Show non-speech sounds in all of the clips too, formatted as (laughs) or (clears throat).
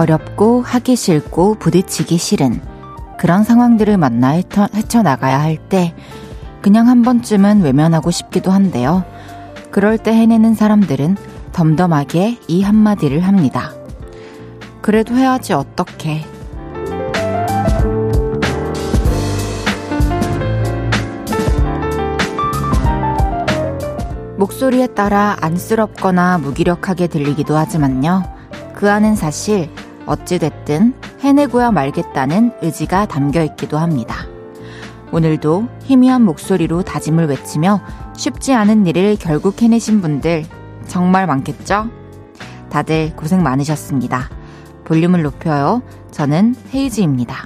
어렵고 하기 싫고 부딪히기 싫은 그런 상황들을 만나 헤쳐, 헤쳐나가야 할 때 그냥 한 번쯤은 외면하고 싶기도 한데요. 그럴 때 해내는 사람들은 덤덤하게 이 한마디를 합니다. 그래도 해야지 어떻게. 목소리에 따라 안쓰럽거나 무기력하게 들리기도 하지만요. 그 안은 사실 어찌됐든 해내고야 말겠다는 의지가 담겨 있기도 합니다. 오늘도 희미한 목소리로 다짐을 외치며 쉽지 않은 일을 결국 해내신 분들 정말 많겠죠? 다들 고생 많으셨습니다. 볼륨을 높여요. 저는 헤이즈입니다.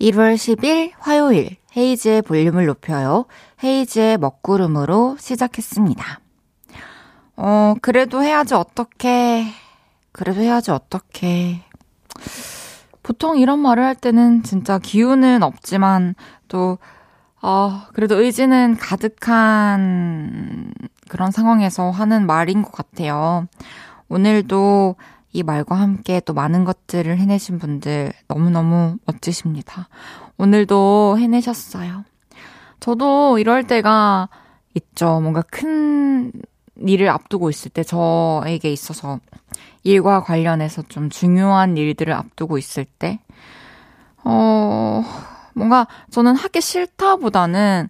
1월 10일 화요일 헤이즈의 볼륨을 높여요. 헤이즈의 먹구름으로 시작했습니다. 어, 그래도 해야지 어떻게 그래도 해야지 어떻게 보통 이런 말을 할 때는 진짜 기운은 없지만 또 어, 그래도 의지는 가득한 그런 상황에서 하는 말인 것 같아요. 오늘도 이 말과 함께 또 많은 것들을 해내신 분들 너무너무 멋지십니다. 오늘도 해내셨어요. 저도 이럴 때가 있죠. 뭔가 큰 일을 앞두고 있을 때 저에게 있어서 일과 관련해서 좀 중요한 일들을 앞두고 있을 때, 어, 뭔가 저는 하기 싫다보다는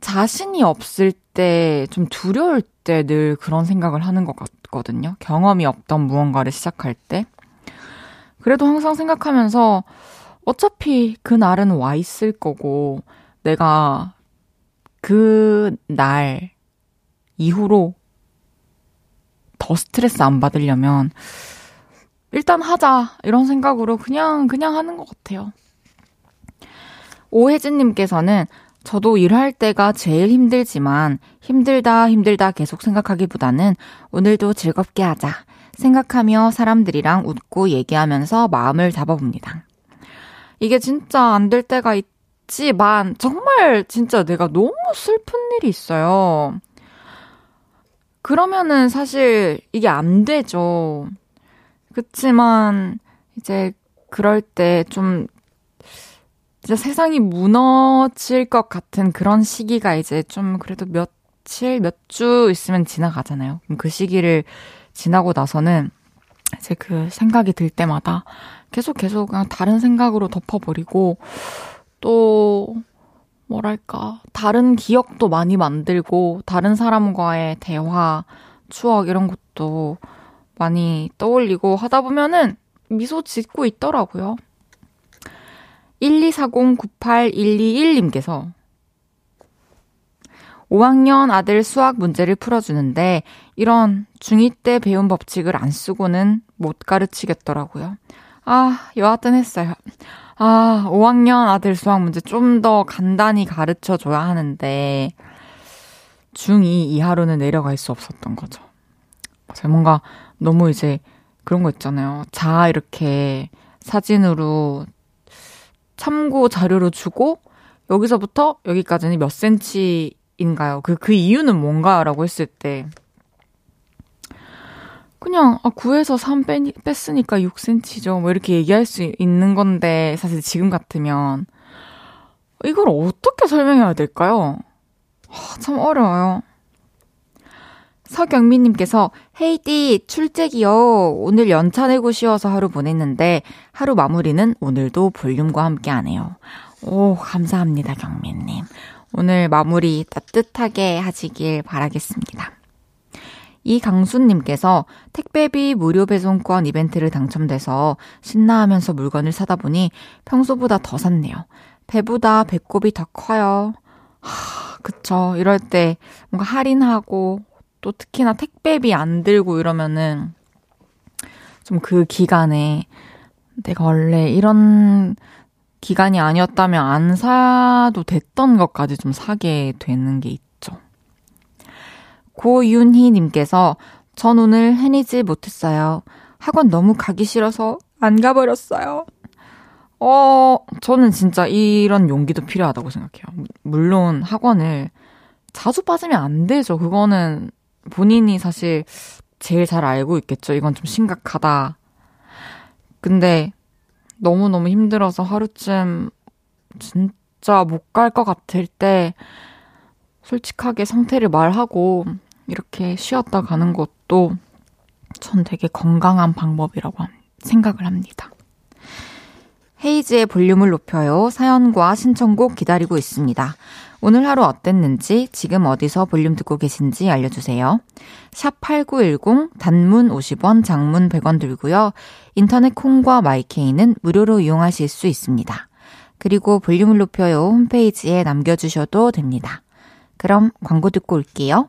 자신이 없을 때 좀 두려울 때 늘 그런 생각을 하는 것 같거든요. 경험이 없던 무언가를 시작할 때. 그래도 항상 생각하면서 어차피 그 날은 와 있을 거고 내가 그 날 이후로 더 스트레스 안 받으려면 일단 하자 이런 생각으로 그냥 그냥 하는 것 같아요. 오혜진님께서는 저도 일할 때가 제일 힘들지만 힘들다 힘들다 계속 생각하기보다는 오늘도 즐겁게 하자 생각하며 사람들이랑 웃고 얘기하면서 마음을 잡아봅니다. 이게 진짜 안 될 때가 있지만 정말 진짜 내가 너무 슬픈 일이 있어요. 그러면은 사실 이게 안 되죠. 그치만 이제 그럴 때 좀 진짜 세상이 무너질 것 같은 그런 시기가 이제 좀 그래도 며칠, 몇 주 있으면 지나가잖아요. 그 시기를 지나고 나서는 이제 그 생각이 들 때마다 계속 계속 그냥 다른 생각으로 덮어버리고 또 뭐랄까 다른 기억도 많이 만들고 다른 사람과의 대화, 추억 이런 것도 많이 떠올리고 하다 보면은 미소 짓고 있더라고요. 124098121님께서 5학년 아들 수학 문제를 풀어주는데 이런 중2 때 배운 법칙을 안 쓰고는 못 가르치겠더라고요. 아, 여하튼 했어요. 아, 5학년 아들 수학 문제 좀 더 간단히 가르쳐 줘야 하는데, 중2 이하로는 내려갈 수 없었던 거죠. 맞아요. 뭔가 너무 이제 그런 거 있잖아요. 자, 이렇게 사진으로 참고 자료로 주고, 여기서부터 여기까지는 몇 센치인가요? 그, 그 이유는 뭔가라고 했을 때, 그냥 아 9에서 3 빼, 뺐으니까 6cm죠. 뭐 이렇게 얘기할 수 있는 건데 사실 지금 같으면 이걸 어떻게 설명해야 될까요? 아, 참 어려워요. 서경민님께서 헤이디 출첵이요. 오늘 연차 내고 쉬어서 하루 보냈는데 하루 마무리는 오늘도 볼륨과 함께 하네요. 오 감사합니다 경민님. 오늘 마무리 따뜻하게 하시길 바라겠습니다. 이강수님께서 택배비 무료 배송권 이벤트를 당첨돼서 신나하면서 물건을 사다 보니 평소보다 더 샀네요. 배보다 배꼽이 더 커요. 하, 그쵸. 이럴 때 뭔가 할인하고 또 특히나 택배비 안 들고 이러면은 좀 그 기간에 내가 원래 이런 기간이 아니었다면 안 사도 됐던 것까지 좀 사게 되는 게. 고윤희님께서 전 오늘 해니지 못했어요. 학원 너무 가기 싫어서 안 가버렸어요. 어, 저는 진짜 이런 용기도 필요하다고 생각해요. 물론 학원을 자주 빠지면 안 되죠. 그거는 본인이 사실 제일 잘 알고 있겠죠. 이건 좀 심각하다. 근데 너무너무 힘들어서 하루쯤 진짜 못 갈 것 같을 때 솔직하게 상태를 말하고 이렇게 쉬었다 가는 것도 전 되게 건강한 방법이라고 생각을 합니다. 헤이즈의 볼륨을 높여요. 사연과 신청곡 기다리고 있습니다. 오늘 하루 어땠는지, 지금 어디서 볼륨 듣고 계신지 알려주세요. 샵 8910, 단문 50원, 장문 100원 들고요. 인터넷 콩과 마이케이는 무료로 이용하실 수 있습니다. 그리고 볼륨을 높여요 홈페이지에 남겨주셔도 됩니다. 그럼 광고 듣고 올게요.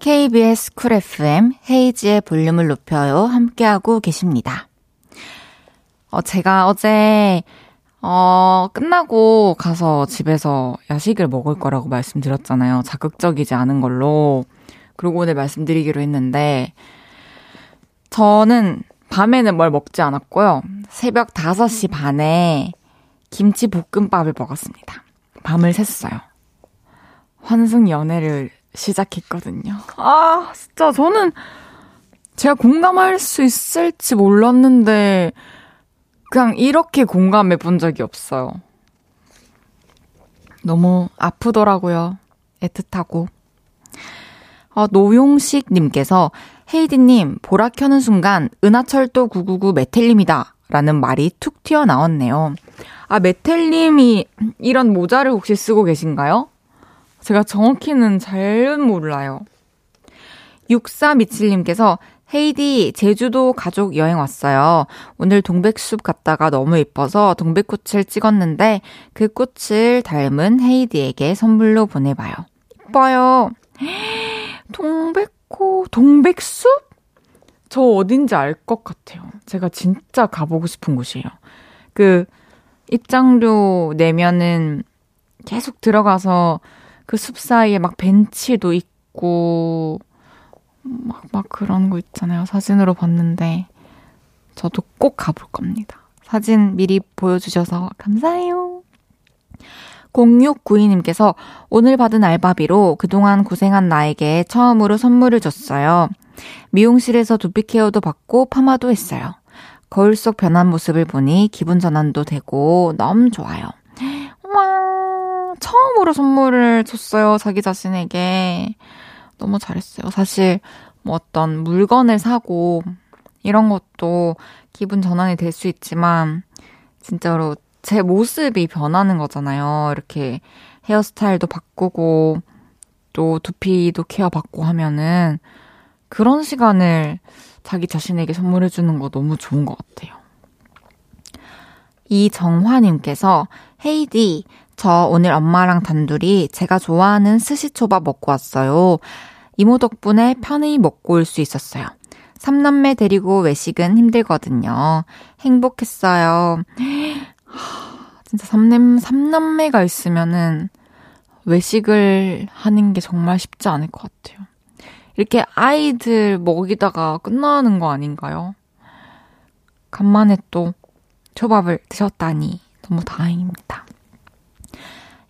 KBS 쿨 FM 헤이지의 볼륨을 높여요. 함께하고 계십니다. 어, 제가 어제, 어, 끝나고 가서 집에서 야식을 먹을 거라고 말씀드렸잖아요. 자극적이지 않은 걸로. 그리고 오늘 말씀드리기로 했는데, 저는 밤에는 뭘 먹지 않았고요. 새벽 5시 반에 김치 볶음밥을 먹었습니다. 밤을 샜어요. 환승 연애를 시작했거든요. 아, 진짜 저는 제가 공감할 수 있을지 몰랐는데, 그냥 이렇게 공감해 본 적이 없어요. 너무 아프더라고요. 애틋하고. 어, 노용식님께서 헤이디님, 보라 켜는 순간 은하철도 999 메텔님이다. 라는 말이 툭 튀어나왔네요. 아, 메텔님이 이런 모자를 혹시 쓰고 계신가요? 제가 정확히는 잘 몰라요. 6427님께서 헤이디, 제주도 가족 여행 왔어요. 오늘 동백숲 갔다가 너무 예뻐서 동백꽃을 찍었는데 그 꽃을 닮은 헤이디에게 선물로 보내봐요. 이뻐요. (gasps) 동백꽃, 동백숲? 저 어딘지 알 것 같아요. 제가 진짜 가보고 싶은 곳이에요. 그, 입장료 내면은 계속 들어가서 그 숲 사이에 막 벤치도 있고, 막, 막 그런 거 있잖아요. 사진으로 봤는데. 저도 꼭 가볼 겁니다. 사진 미리 보여주셔서 감사해요. 0692님께서 오늘 받은 알바비로 그동안 고생한 나에게 처음으로 선물을 줬어요. 미용실에서 두피 케어도 받고 파마도 했어요. 거울 속 변한 모습을 보니 기분 전환도 되고 너무 좋아요. 처음으로 선물을 줬어요, 자기 자신에게. 너무 잘했어요. 사실, 뭐 어떤 물건을 사고, 이런 것도 기분 전환이 될 수 있지만, 진짜로 제 모습이 변하는 거잖아요. 이렇게 헤어스타일도 바꾸고, 또 두피도 케어받고 하면은, 그런 시간을 자기 자신에게 선물해주는 거 너무 좋은 것 같아요. 이정화님께서, 헤이디, 저 오늘 엄마랑 단둘이 제가 좋아하는 스시초밥 먹고 왔어요. 이모 덕분에 편히 먹고 올 수 있었어요. 삼남매 데리고 외식은 힘들거든요. 행복했어요. 진짜 삼남, 삼남매가 있으면은 외식을 하는 게 정말 쉽지 않을 것 같아요. 이렇게 아이들 먹이다가 끝나는 거 아닌가요? 간만에 또 초밥을 드셨다니 너무 다행입니다.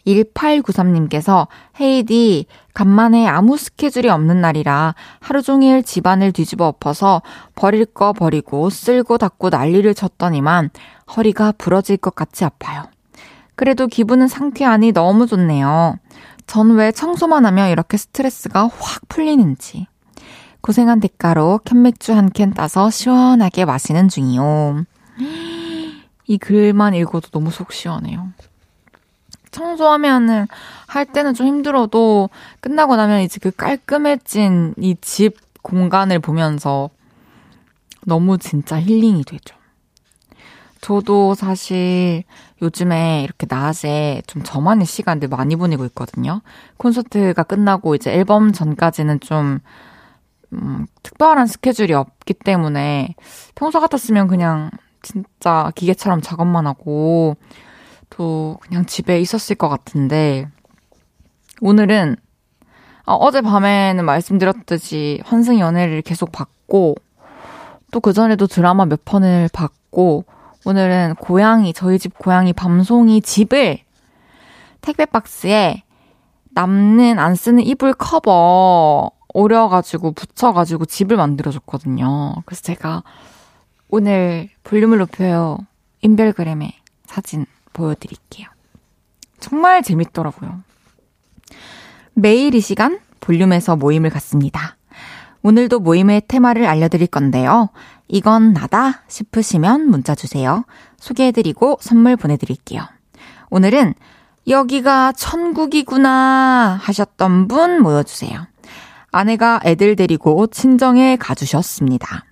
1893님께서 헤이디 간만에 아무 스케줄이 없는 날이라 하루 종일 집안을 뒤집어 엎어서 버릴 거 버리고 쓸고 닦고 난리를 쳤더니만 허리가 부러질 것 같이 아파요. 그래도 기분은 상쾌하니 너무 좋네요. 전 왜 청소만 하면 이렇게 스트레스가 확 풀리는지. 고생한 대가로 캔맥주 한 캔 따서 시원하게 마시는 중이요. 이 글만 읽어도 너무 속 시원해요. 청소하면은 할 때는 좀 힘들어도 끝나고 나면 이제 그 깔끔해진 이 집 공간을 보면서 너무 진짜 힐링이 되죠. 저도 사실 요즘에 이렇게 낮에 좀 저만의 시간들 많이 보내고 있거든요. 콘서트가 끝나고 이제 앨범 전까지는 좀, 음, 특별한 스케줄이 없기 때문에 평소 같았으면 그냥 진짜 기계처럼 작업만 하고 또 그냥 집에 있었을 것 같은데 오늘은 아, 어젯밤에는 말씀드렸듯이 환승 연애를 계속 봤고 또 그전에도 드라마 몇 편을 봤고 오늘은 고양이 저희 집 고양이 밤송이 집을 택배 박스에 남는 안 쓰는 이불 커버 오려가지고 붙여가지고 집을 만들어줬거든요. 그래서 제가 오늘 볼륨을 높여요 인별그램에 사진 보여드릴게요. 정말 재밌더라고요. 매일 이 시간 볼륨에서 모임을 갖습니다. 오늘도 모임의 테마를 알려드릴 건데요. 이건 나다 싶으시면 문자 주세요. 소개해드리고 선물 보내드릴게요. 오늘은 여기가 천국이구나 하셨던 분 모여주세요. 아내가 애들 데리고 친정에 가주셨습니다.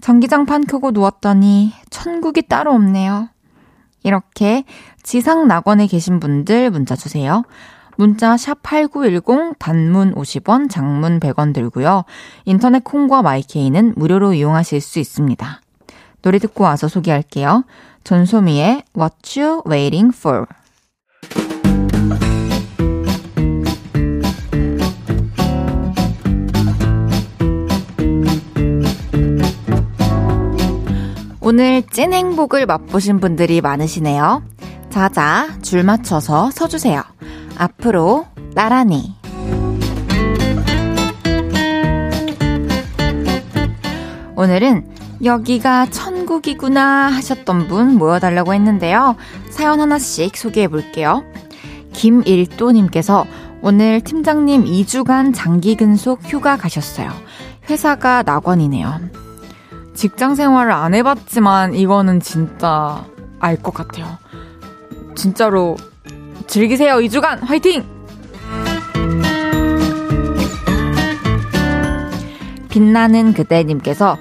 전기장판 켜고 누웠더니 천국이 따로 없네요. 이렇게 지상 낙원에 계신 분들 문자 주세요. 문자 샵 8910 단문 50원, 장문 100원 들고요. 인터넷 콩과 마이케이는 무료로 이용하실 수 있습니다. 노래 듣고 와서 소개할게요. 전소미의 What You Waiting For 오늘 찐 행복을 맛보신 분들이 많으시네요. 자자, 줄 맞춰서 서주세요. 앞으로 나란히. 오늘은 여기가 천국이구나 하셨던 분 모여달라고 했는데요. 사연 하나씩 소개해 볼게요. 김일도님께서 오늘 팀장님 2주간 장기 근속 휴가 가셨어요. 회사가 낙원이네요. 직장 생활을 안 해봤지만 이거는 진짜 알 것 같아요. 진짜로 즐기세요. 2주간 화이팅! 빛나는 그대님께서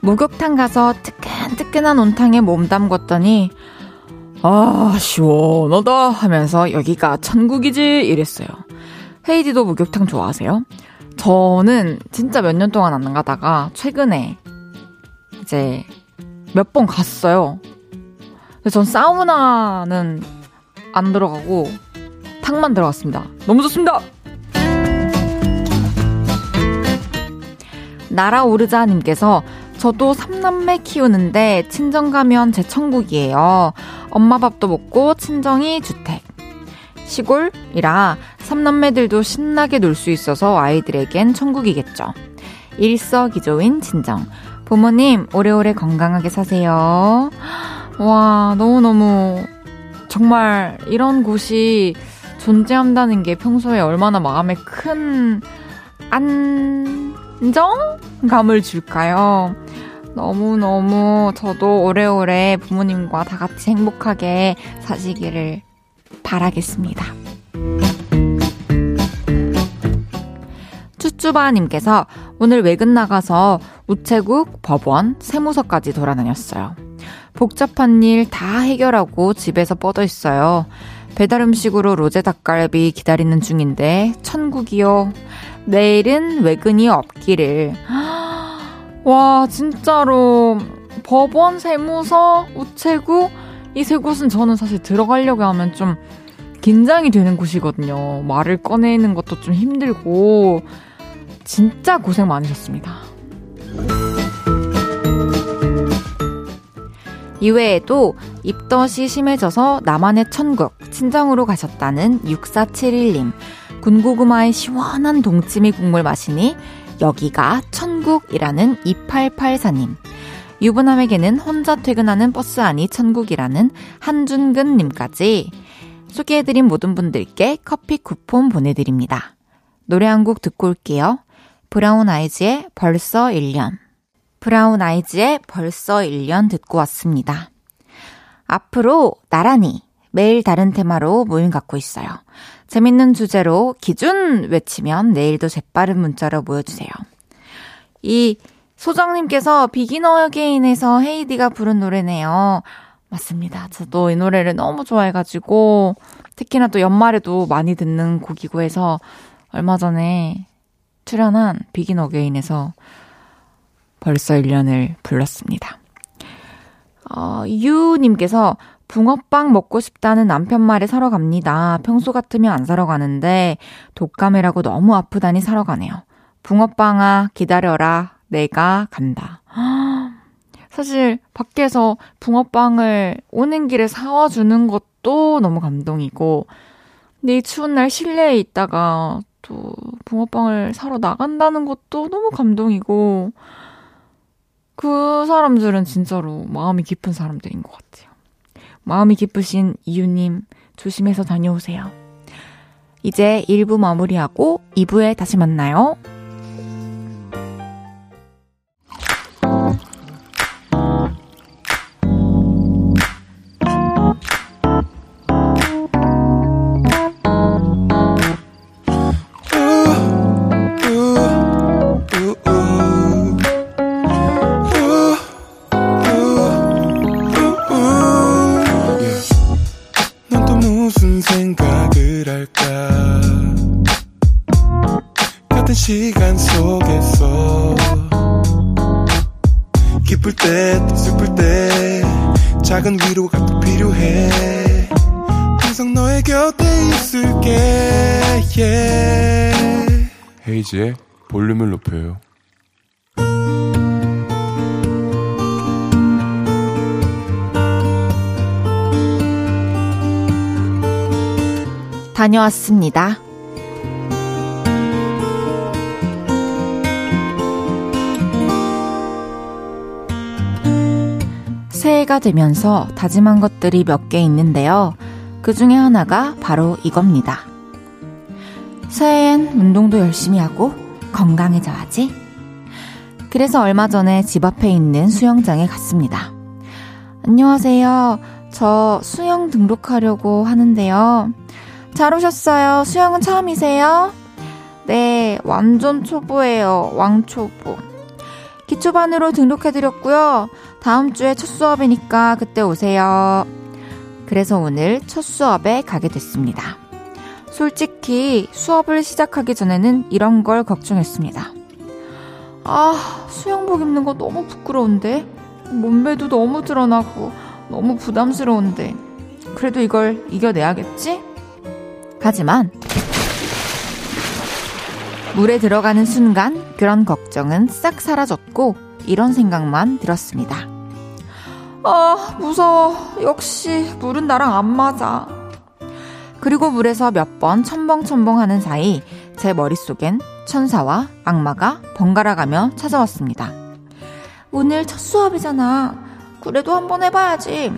목욕탕 가서 뜨끈뜨끈한 온탕에 몸 담궜더니 아 시원하다 하면서 여기가 천국이지 이랬어요. 헤이디도 목욕탕 좋아하세요? 저는 진짜 몇 년 동안 안 가다가 최근에 이제 몇 번 갔어요. 근데 전 사우나는 안 들어가고 탕만 들어갔습니다. 너무 좋습니다. 나라오르자님께서 저도 삼남매 키우는데 친정 가면 제 천국이에요. 엄마 밥도 먹고 친정이 주택. 시골이라 삼남매들도 신나게 놀 수 있어서 아이들에겐 천국이겠죠. 일석이조인 친정. 부모님, 오래오래 건강하게 사세요. 와, 너무너무, 정말 이런 곳이 존재한다는 게 평소에 얼마나 마음에 큰 안정감을 줄까요? 너무너무 저도 오래오래 부모님과 다 같이 행복하게 사시기를 바라겠습니다. 쭈쭈바님께서 오늘 외근 나가서 우체국, 법원, 세무서까지 돌아다녔어요. 복잡한 일 다 해결하고 집에서 뻗어 있어요. 배달 음식으로 로제 닭갈비 기다리는 중인데 천국이요. 내일은 외근이 없기를. 와, 진짜로 법원, 세무서, 우체국 이 세 곳은 저는 사실 들어가려고 하면 좀 긴장이 되는 곳이거든요. 말을 꺼내는 것도 좀 힘들고 진짜 고생 많으셨습니다. 이외에도 입덧이 심해져서 나만의 천국, 친정으로 가셨다는 6471님, 군고구마의 시원한 동치미 국물 마시니 여기가 천국이라는 2884님, 유부남에게는 혼자 퇴근하는 버스 안이 천국이라는 한준근님까지 소개해드린 모든 분들께 커피 쿠폰 보내드립니다. 노래 한 곡 듣고 올게요. 브라운 아이즈의 벌써 1년. 브라운 아이즈의 벌써 1년 듣고 왔습니다. 앞으로 나란히 매일 다른 테마로 모임 갖고 있어요. 재밌는 주제로 기준 외치면 내일도 재빠른 문자로 모여주세요. 이 소정님께서 비기너 어게인에서 헤이디가 부른 노래네요. 맞습니다. 저도 이 노래를 너무 좋아해가지고 특히나 또 연말에도 많이 듣는 곡이고 해서 얼마 전에 출연한 비긴 어게인에서 벌써 1년을 불렀습니다. 어, 유님께서 붕어빵 먹고 싶다는 남편 말에 사러 갑니다. 평소 같으면 안 사러 가는데 독감이라고 너무 아프다니 사러 가네요. 붕어빵아 기다려라. 내가 간다. (gasps) 사실 밖에서 붕어빵을 오는 길에 사와 주는 것도 너무 감동이고 근데 이 추운 날 실내에 있다가 또 붕어빵을 사러 나간다는 것도 너무 감동이고 그 사람들은 진짜로 마음이 깊은 사람들인 것 같아요. 마음이 깊으신 이유님 조심해서 다녀오세요. 이제 1부 마무리하고 2부에 다시 만나요. 다녀왔습니다. 새해가 되면서 다짐한 것들이 몇 개 있는데요. 그 중에 하나가 바로 이겁니다. 새해엔 운동도 열심히 하고 건강해져야지. 그래서 얼마 전에 집 앞에 있는 수영장에 갔습니다. 안녕하세요. 저 수영 등록하려고 하는데요. 잘 오셨어요. 수영은 처음이세요? 네, 완전 초보예요. 왕초보. 기초반으로 등록해드렸고요. 다음 주에 첫 수업이니까 그때 오세요. 그래서 오늘 첫 수업에 가게 됐습니다. 솔직히 수업을 시작하기 전에는 이런 걸 걱정했습니다. 아, 수영복 입는 거 너무 부끄러운데? 몸매도 너무 드러나고 너무 부담스러운데. 그래도 이걸 이겨내야겠지? 하지만 물에 들어가는 순간 그런 걱정은 싹 사라졌고 이런 생각만 들었습니다. 아, 무서워. 역시 물은 나랑 안 맞아. 그리고 물에서 몇 번 첨벙첨벙 하는 사이 제 머릿속엔 천사와 악마가 번갈아 가며 찾아왔습니다. 오늘 첫 수업이잖아. 그래도 한번 해봐야지.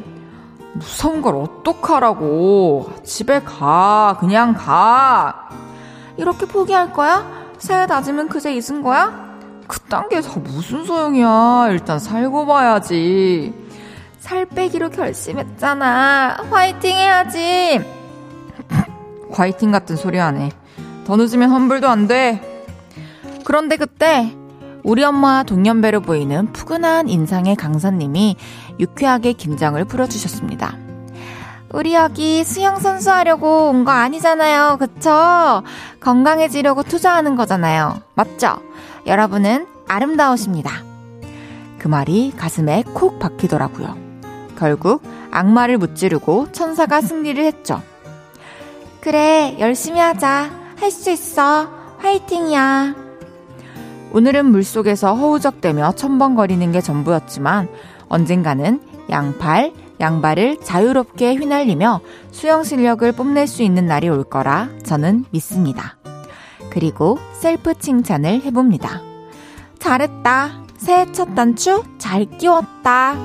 무서운 걸 어떡하라고. 집에 가. 그냥 가. 이렇게 포기할 거야? 새 다짐은 그제 잊은 거야? 그딴 게 다 무슨 소용이야. 일단 살고 봐야지. 살 빼기로 결심했잖아. 화이팅 해야지. (clears throat) 화이팅 같은 소리 하네. 더 늦으면 환불도 안 돼. 그런데 그때 우리 엄마 동년배로 보이는 푸근한 인상의 강사님이 유쾌하게 긴장을 풀어주셨습니다. 우리 여기 수영선수 하려고 온 거 아니잖아요. 그쵸? 건강해지려고 투자하는 거잖아요. 맞죠? 여러분은 아름다우십니다. 그 말이 가슴에 콕 박히더라고요. 결국 악마를 무찌르고 천사가 승리를 했죠. 그래, 열심히 하자. 할 수 있어. 화이팅이야. 오늘은 물속에서 허우적대며 첨벙거리는 게 전부였지만 언젠가는 양팔, 양발을 자유롭게 휘날리며 수영 실력을 뽐낼 수 있는 날이 올 거라 저는 믿습니다. 그리고 셀프 칭찬을 해봅니다. 잘했다. 새해 첫 단추 잘 끼웠다.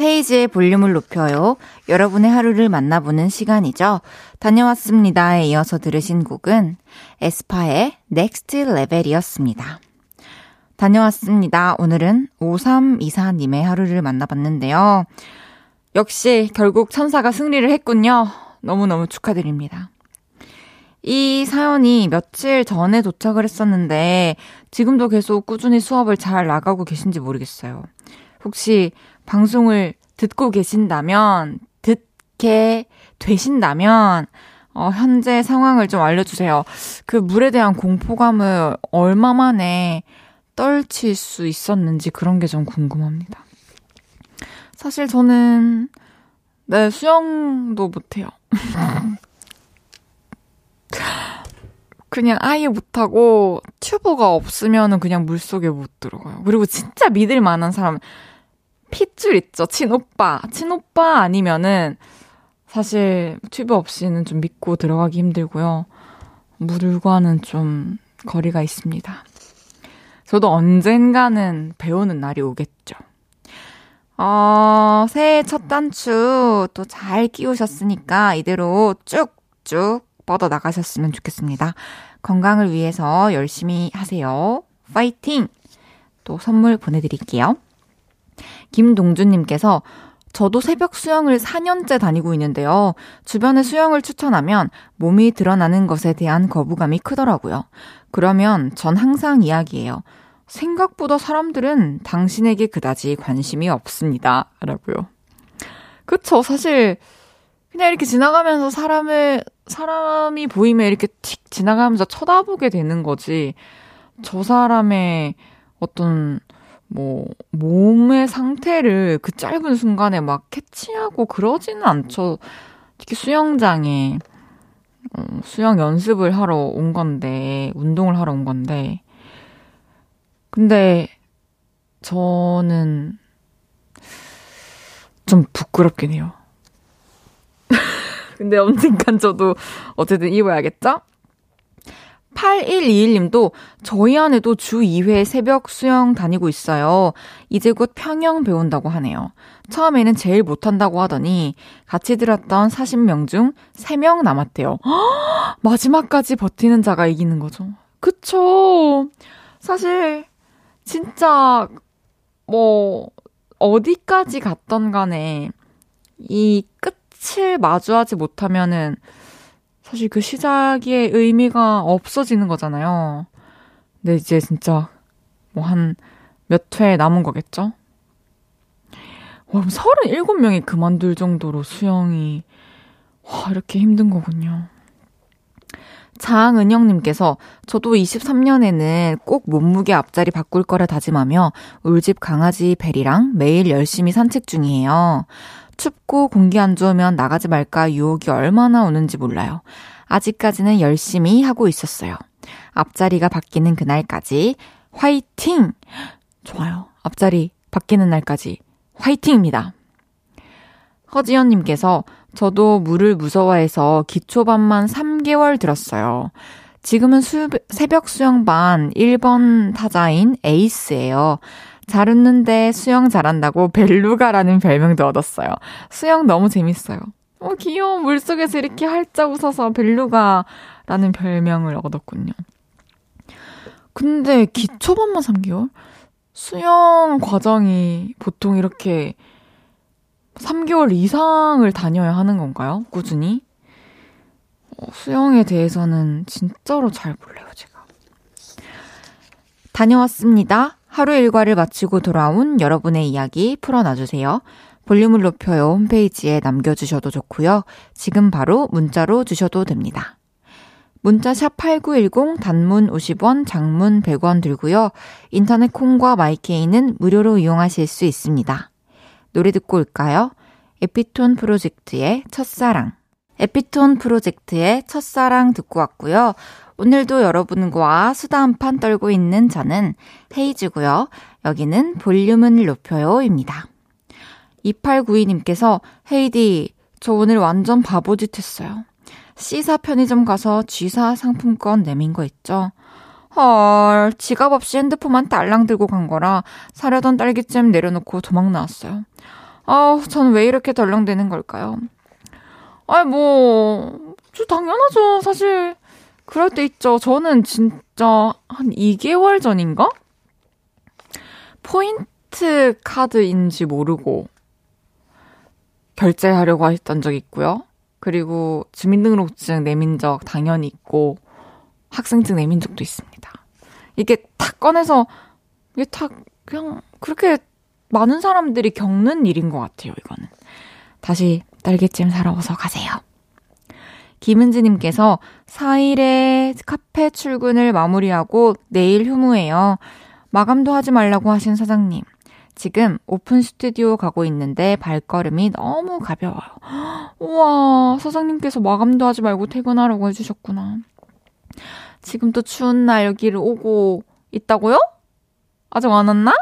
헤이즈의 볼륨을 높여요. 여러분의 하루를 만나보는 시간이죠. 다녀왔습니다에 이어서 들으신 곡은 에스파의 Next Level이었습니다. 다녀왔습니다. 오늘은 5324님의 하루를 만나봤는데요. 역시 결국 천사가 승리를 했군요. 너무너무 축하드립니다. 이 사연이 며칠 전에 도착을 했었는데 지금도 계속 꾸준히 수업을 잘 나가고 계신지 모르겠어요. 혹시 방송을 듣고 계신다면, 듣게 되신다면, 어, 현재 상황을 좀 알려주세요. 그 물에 대한 공포감을 얼마 만에 떨칠 수 있었는지 그런 게 좀 궁금합니다. 사실 저는, 네, 수영도 못해요. (laughs) 그냥 아예 못하고 튜브가 없으면은 그냥 물속에 못 들어가요. 그리고 진짜 믿을 만한 사람 핏줄 있죠. 친오빠. 친오빠 아니면은 사실 튜브 없이는 좀 믿고 들어가기 힘들고요. 물과는 좀 거리가 있습니다. 저도 언젠가는 배우는 날이 오겠죠. 어, 새해 첫 단추 또 잘 끼우셨으니까 이대로 쭉쭉 뻗어 나가셨으면 좋겠습니다. 건강을 위해서 열심히 하세요. 파이팅! 또 선물 보내드릴게요. 김동준님께서 저도 새벽 수영을 4년째 다니고 있는데요. 주변에 수영을 추천하면 몸이 드러나는 것에 대한 거부감이 크더라고요. 그러면 전 항상 이야기해요. 생각보다 사람들은 당신에게 그다지 관심이 없습니다. 라고요. 그쵸. 사실, 그냥 이렇게 지나가면서 사람을, 사람이 보이면 이렇게 틱 지나가면서 쳐다보게 되는 거지. 저 사람의 어떤 뭐 몸의 상태를 그 짧은 순간에 막 캐치하고 그러지는 않죠. 특히 수영장에 어, 수영 연습을 하러 온 건데 운동을 하러 온 건데 근데 저는 좀 부끄럽긴 해요. (laughs) 근데 언젠간 저도 어쨌든 입어야겠죠? 8121님도 저희 아내도 주 2회 새벽 수영 다니고 있어요. 이제 곧 평영 배운다고 하네요. 처음에는 제일 못한다고 하더니 같이 들었던 40명 중 3명 남았대요. 허, (gasps) 마지막까지 버티는 자가 이기는 거죠. 그쵸. 사실 진짜 뭐 어디까지 갔던 간에 이 끝을 마주하지 못하면은 사실 그 시작의 의미가 없어지는 거잖아요. 근데 이제 진짜 뭐 한 몇 회 남은 거겠죠? 와, 37명이 그만둘 정도로 수영이, 와, 이렇게 힘든 거군요. 장은영님께서 저도 23년에는 꼭 몸무게 앞자리 바꿀 거라 다짐하며 울집 강아지 베리랑 매일 열심히 산책 중이에요. 춥고 공기 안 좋으면 나가지 말까 유혹이 얼마나 오는지 몰라요. 아직까지는 열심히 하고 있었어요. 앞자리가 바뀌는 그날까지 화이팅! 좋아요. 앞자리 바뀌는 날까지 화이팅입니다. 허지연님께서 저도 물을 무서워해서 기초반만 3개월 들었어요. 지금은 수, 새벽 수영반 1번 타자인 에이스예요. 잘 웃는데 수영 잘한다고 벨루가라는 별명도 얻었어요. 수영 너무 재밌어요. 어, 귀여워. 물속에서 이렇게 활짝 웃어서 벨루가라는 별명을 얻었군요. 근데 기초반만 3개월? 수영 과정이 보통 이렇게 3개월 이상을 다녀야 하는 건가요? 꾸준히? 어, 수영에 대해서는 진짜로 잘 몰라요, 제가. 다녀왔습니다. 하루 일과를 마치고 돌아온 여러분의 이야기 풀어놔주세요. 볼륨을 높여요 홈페이지에 남겨주셔도 좋고요. 지금 바로 문자로 주셔도 됩니다. 문자 샵 8910 단문 50원, 장문 100원 들고요. 인터넷 콩과 마이케이는 무료로 이용하실 수 있습니다. 노래 듣고 올까요? 에피톤 프로젝트의 첫사랑. 에피톤 프로젝트의 첫사랑 듣고 왔고요. 오늘도 여러분과 수다 한 판 떨고 있는 저는 헤이즈고요. 여기는 볼륨을 높여요입니다. 2892님께서 헤이디, 저 오늘 완전 바보짓 했어요. C사 편의점 가서 G사 상품권 내민 거 있죠? 헐, 지갑 없이 핸드폰만 딸랑 들고 간 거라 사려던 딸기잼 내려놓고 도망 나왔어요. 아우, 전 왜 이렇게 덜렁대는 걸까요? 아이, 뭐, 저 당연하죠. 사실, 그럴 때 있죠. 저는 진짜 한 2개월 전인가? 포인트 카드인지 모르고 결제하려고 했던 적 있고요. 그리고 주민등록증 내민 적 당연히 있고 학생증 내민 적도 있습니다. 이게 탁 꺼내서 이게 탁 그냥 그렇게 많은 사람들이 겪는 일인 것 같아요. 이거는 다시 딸기찜 사러 어서 가세요. 김은지님께서 4일에 카페 출근을 마무리하고 내일 휴무예요. 마감도 하지 말라고 하신 사장님. 지금 오픈 스튜디오 가고 있는데 발걸음이 너무 가벼워요. (gasps) 우와, 사장님께서 마감도 하지 말고 퇴근하라고 해주셨구나. 지금 또 추운 날 여기를 오고 있다고요? 아직 안 왔나?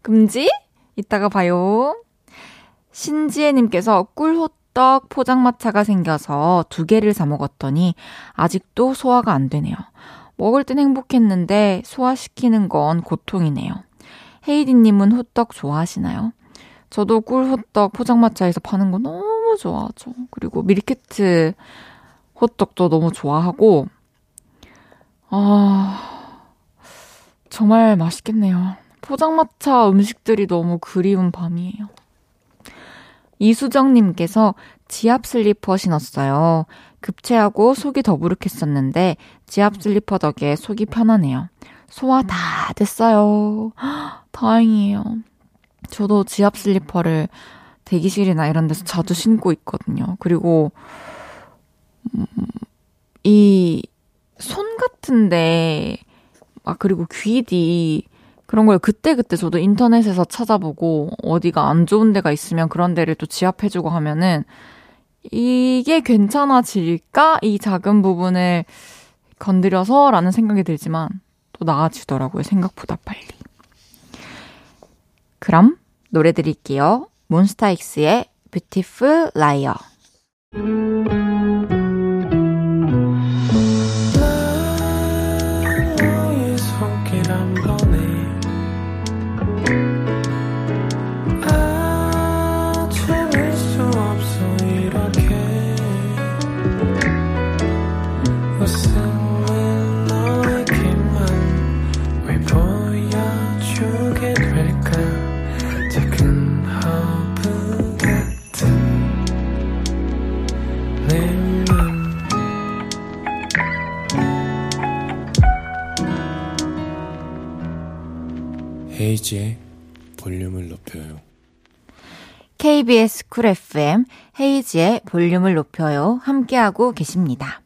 금지? 이따가 봐요. 신지혜님께서 꿀호 떡 포장마차가 생겨서 두 개를 사 먹었더니 아직도 소화가 안 되네요. 먹을 땐 행복했는데 소화시키는 건 고통이네요. 헤이디님은 호떡 좋아하시나요? 저도 꿀 호떡 포장마차에서 파는 거 너무 좋아하죠. 그리고 밀키트 호떡도 너무 좋아하고, 아, 정말 맛있겠네요. 포장마차 음식들이 너무 그리운 밤이에요. 이수정님께서 지압 슬리퍼 신었어요. 급체하고 속이 더부룩했었는데 지압 슬리퍼 덕에 속이 편하네요. 소화 다 됐어요. 다행이에요. 저도 지압 슬리퍼를 대기실이나 이런 데서 자주 신고 있거든요. 그리고 음, 이손 같은데 아 그리고 귀 뒤 그런 걸 그때그때 저도 인터넷에서 찾아보고 어디가 안 좋은 데가 있으면 그런 데를 또 지압해주고 하면은 이게 괜찮아질까? 이 작은 부분을 건드려서 라는 생각이 들지만 또 나아지더라고요. 생각보다 빨리. 그럼 노래 드릴게요. 몬스타엑스의 Liar. 헤이지 KBS 쿨 FM 헤이지의 볼륨을 높여요. 함께하고 계십니다.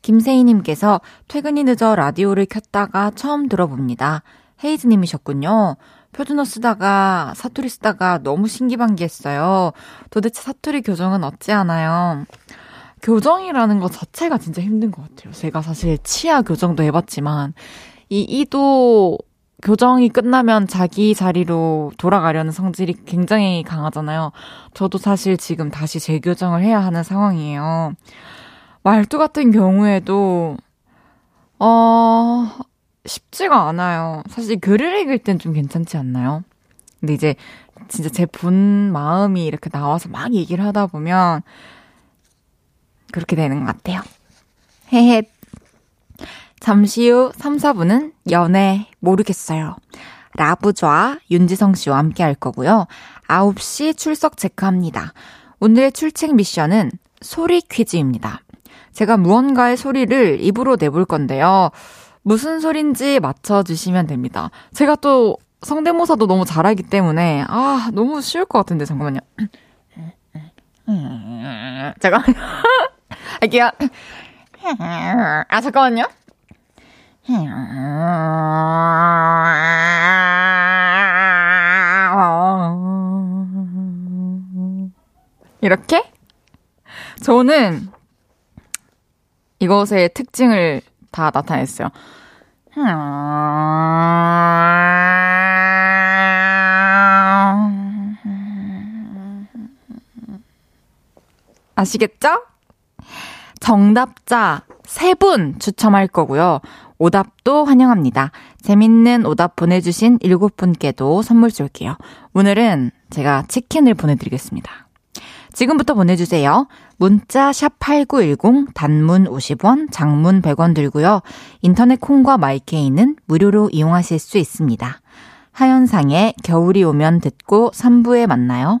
김세희님께서 퇴근이 늦어 라디오를 켰다가 처음 들어봅니다. 헤이즈님이셨군요. 표준어 쓰다가 사투리 쓰다가 너무 신기반기했어요. 도대체 사투리 교정은 어찌하나요? 교정이라는 것 자체가 진짜 힘든 것 같아요. 제가 사실 치아 교정도 해봤지만 이 이도 교정이 끝나면 자기 자리로 돌아가려는 성질이 굉장히 강하잖아요. 저도 사실 지금 다시 재교정을 해야 하는 상황이에요. 말투 같은 경우에도, 어, 쉽지가 않아요. 사실 글을 읽을 땐 좀 괜찮지 않나요? 근데 이제 진짜 제 본 마음이 이렇게 나와서 막 얘기를 하다 보면 그렇게 되는 것 같아요. 헤헤. 잠시 후 3, 4분은 연애 모르겠어요. 라부좌 윤지성 씨와 함께 할 거고요. 9시 출석 체크합니다. 오늘의 출첵 미션은 소리 퀴즈입니다. 제가 무언가의 소리를 입으로 내볼 건데요. 무슨 소린지 맞춰주시면 됩니다. 제가 또 성대모사도 너무 잘하기 때문에, 아, 너무 쉬울 것 같은데, 잠깐만요. 잠깐만요. 할게요. 아, 잠깐만요. (laughs) 이렇게? 저는 이것의 특징을 다 나타냈어요. 아시겠죠? 정답자 세 분 추첨할 거고요. 오답도 환영합니다. 재밌는 오답 보내주신 일곱 분께도 선물 쏠게요. 오늘은 제가 치킨을 보내드리겠습니다. 지금부터 보내주세요. 문자 샵 8910 단문 50원, 장문 100원 들고요. 인터넷 콩과 마이케이는 무료로 이용하실 수 있습니다. 하현상의 겨울이 오면 듣고 3부에 만나요.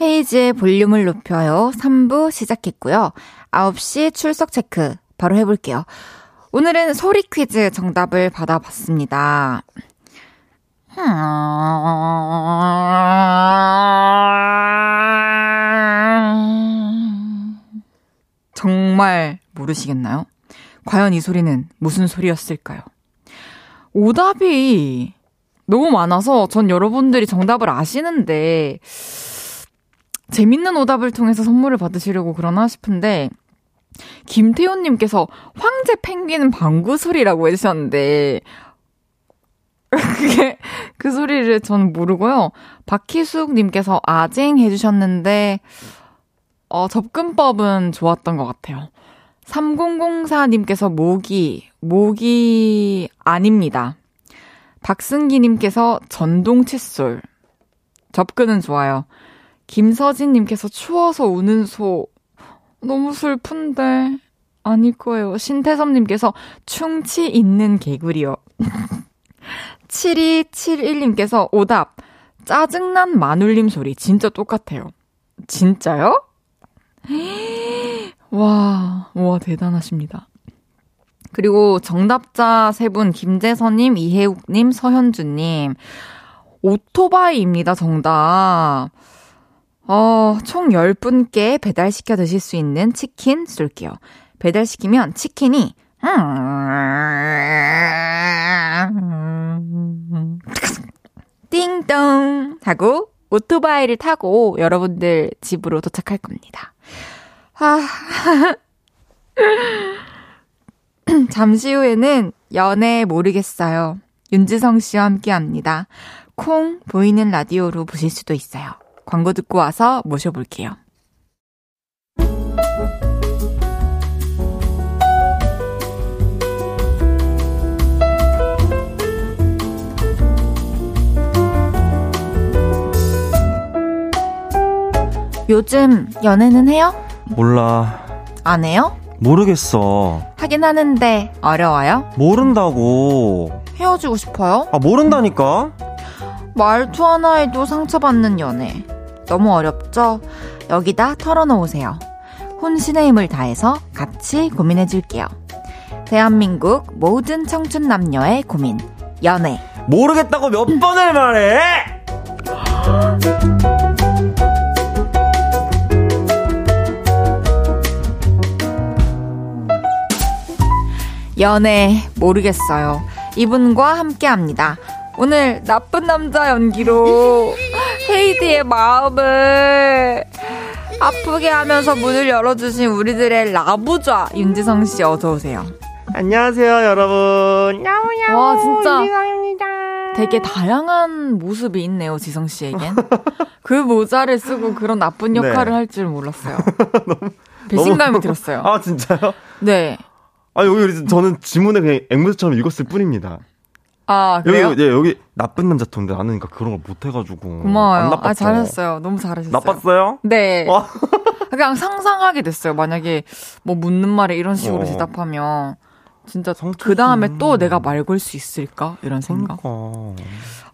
헤이즈의 볼륨을 높여요. 3부 시작했고요. 9시 출석 체크 바로 해볼게요. 오늘은 소리 퀴즈 정답을 받아봤습니다. 정말 모르시겠나요? 과연 이 소리는 무슨 소리였을까요? 오답이 너무 많아서 전 여러분들이 정답을 아시는데 재밌는 오답을 통해서 선물을 받으시려고 그러나 싶은데 김태훈님께서 황제 펭귄 방구 소리라고 해주셨는데 (laughs) 그게 그 소리를 저는 모르고요. 박희숙님께서 아쟁 해주셨는데 어, 접근법은 좋았던 것 같아요. 3004님께서 모기, 모기 아닙니다. 박승기님께서 전동 칫솔. 접근은 좋아요. 김서진님께서 추워서 우는 소. 너무 슬픈데. 아닐 거예요. 신태섭님께서 충치 있는 개구리요. (laughs) 7271님께서 오답. 짜증난 마눌님 소리. 진짜 똑같아요. 진짜요? (gasps) 와, 와, 대단하십니다. 그리고 정답자 세 분, 김재선님, 이혜욱님, 서현주님. 오토바이입니다, 정답. 어, 총 10분께 배달시켜 드실 수 있는 치킨 쏠게요. 배달시키면 치킨이, 띵동! 하고 오토바이를 타고 여러분들 집으로 도착할 겁니다. 아. (laughs) 잠시 후에는 연애 모르겠어요. 윤지성 씨와 함께 합니다. 콩 보이는 라디오로 보실 수도 있어요. 광고 듣고 와서 모셔볼게요. 요즘 연애는 해요? 몰라. 안 해요? 모르겠어. 하긴 하는데 어려워요? 모른다고. 헤어지고 싶어요? 아, 모른다니까? 말투 하나에도 상처받는 연애. 너무 어렵죠? 여기다 털어놓으세요. 혼신의 힘을 다해서 같이 고민해줄게요. 대한민국 모든 청춘 남녀의 고민. 연애. 모르겠다고 몇 번을 말해! 연애 모르겠어요. 이분과 함께 합니다. 오늘 나쁜 남자 연기로 헤이디의 마음을 아프게 하면서 문을 열어주신 우리들의 라부좌 윤지성 씨 어서 오세요. 안녕하세요, 여러분. 야우야우. 와 진짜 윤지성입니다. 되게 다양한 모습이 있네요 지성 씨에겐. 그 모자를 쓰고 그런 나쁜 네. 역할을 할줄 몰랐어요. (laughs) 배신감이 너무- 들었어요. 아, 진짜요? 네. 아, 여기 저는 지문에 그냥 앵무새처럼 읽었을 뿐입니다. 아 그래요? 여기, 예, 여기 나쁜 남자 톤데 나는 그러니까 그런 걸 못해가지고. 고마워요. 안 나빴어. 아 잘했어요. 너무 잘하셨어요. 나빴어요? 네. 와. (laughs) 그냥 상상하게 됐어요. 만약에 뭐 묻는 말에 이런 식으로 어. 대답하면 진짜 그 다음에 또 내가 말 걸 수 있을까 이런 생각. 그러니까.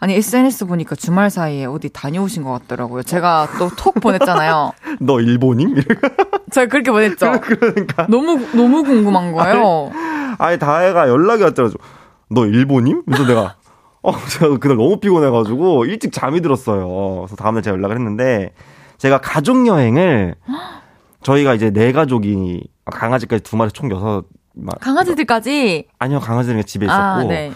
아니 SNS 보니까 주말 사이에 어디 다녀오신 것 같더라고요. 제가 또 톡 보냈잖아요. (laughs) 너 일본임? (laughs) 제가 그렇게 보냈죠. 그러니까. 너무 너무 궁금한 거예요. 아니 다혜가 연락이 왔더라고. 너 일본임? 그래서 내가 어 제가 그날 너무 피곤해가지고 일찍 잠이 들었어요. 그래서 다음날 제가 연락을 했는데 제가 가족 여행을 저희가 이제 네 가족이 강아지까지 두 마리 총 여섯 마- 강아지들까지 아니요 강아지는 집에 있었고 아 네.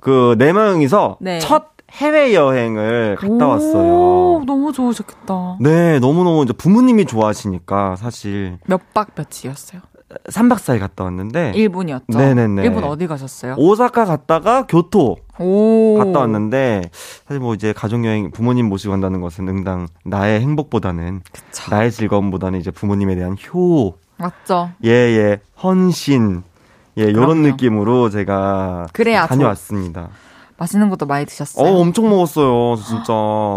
그네 명이서 네. 첫 해외 여행을 갔다 오, 왔어요. 너무 좋으셨겠다. 네 너무 너무 이제 부모님이 좋아하시니까 사실 몇 박 며칠이었어요? 3박 4일 갔다 왔는데 일본이었죠. 네네네. 일본 어디 가셨어요? 오사카 갔다가 교토 오. 갔다 왔는데 사실 뭐 이제 가족 여행 부모님 모시고 간다는 것은 응당 나의 행복보다는 그쵸. 나의 즐거움보다는 이제 부모님에 대한 효 맞죠. 예예 헌신 예 요런 그럼요. 느낌으로 제가 그래야 다녀왔습니다. 맛있는 것도 많이 드셨어요? 어 엄청 먹었어요. 진짜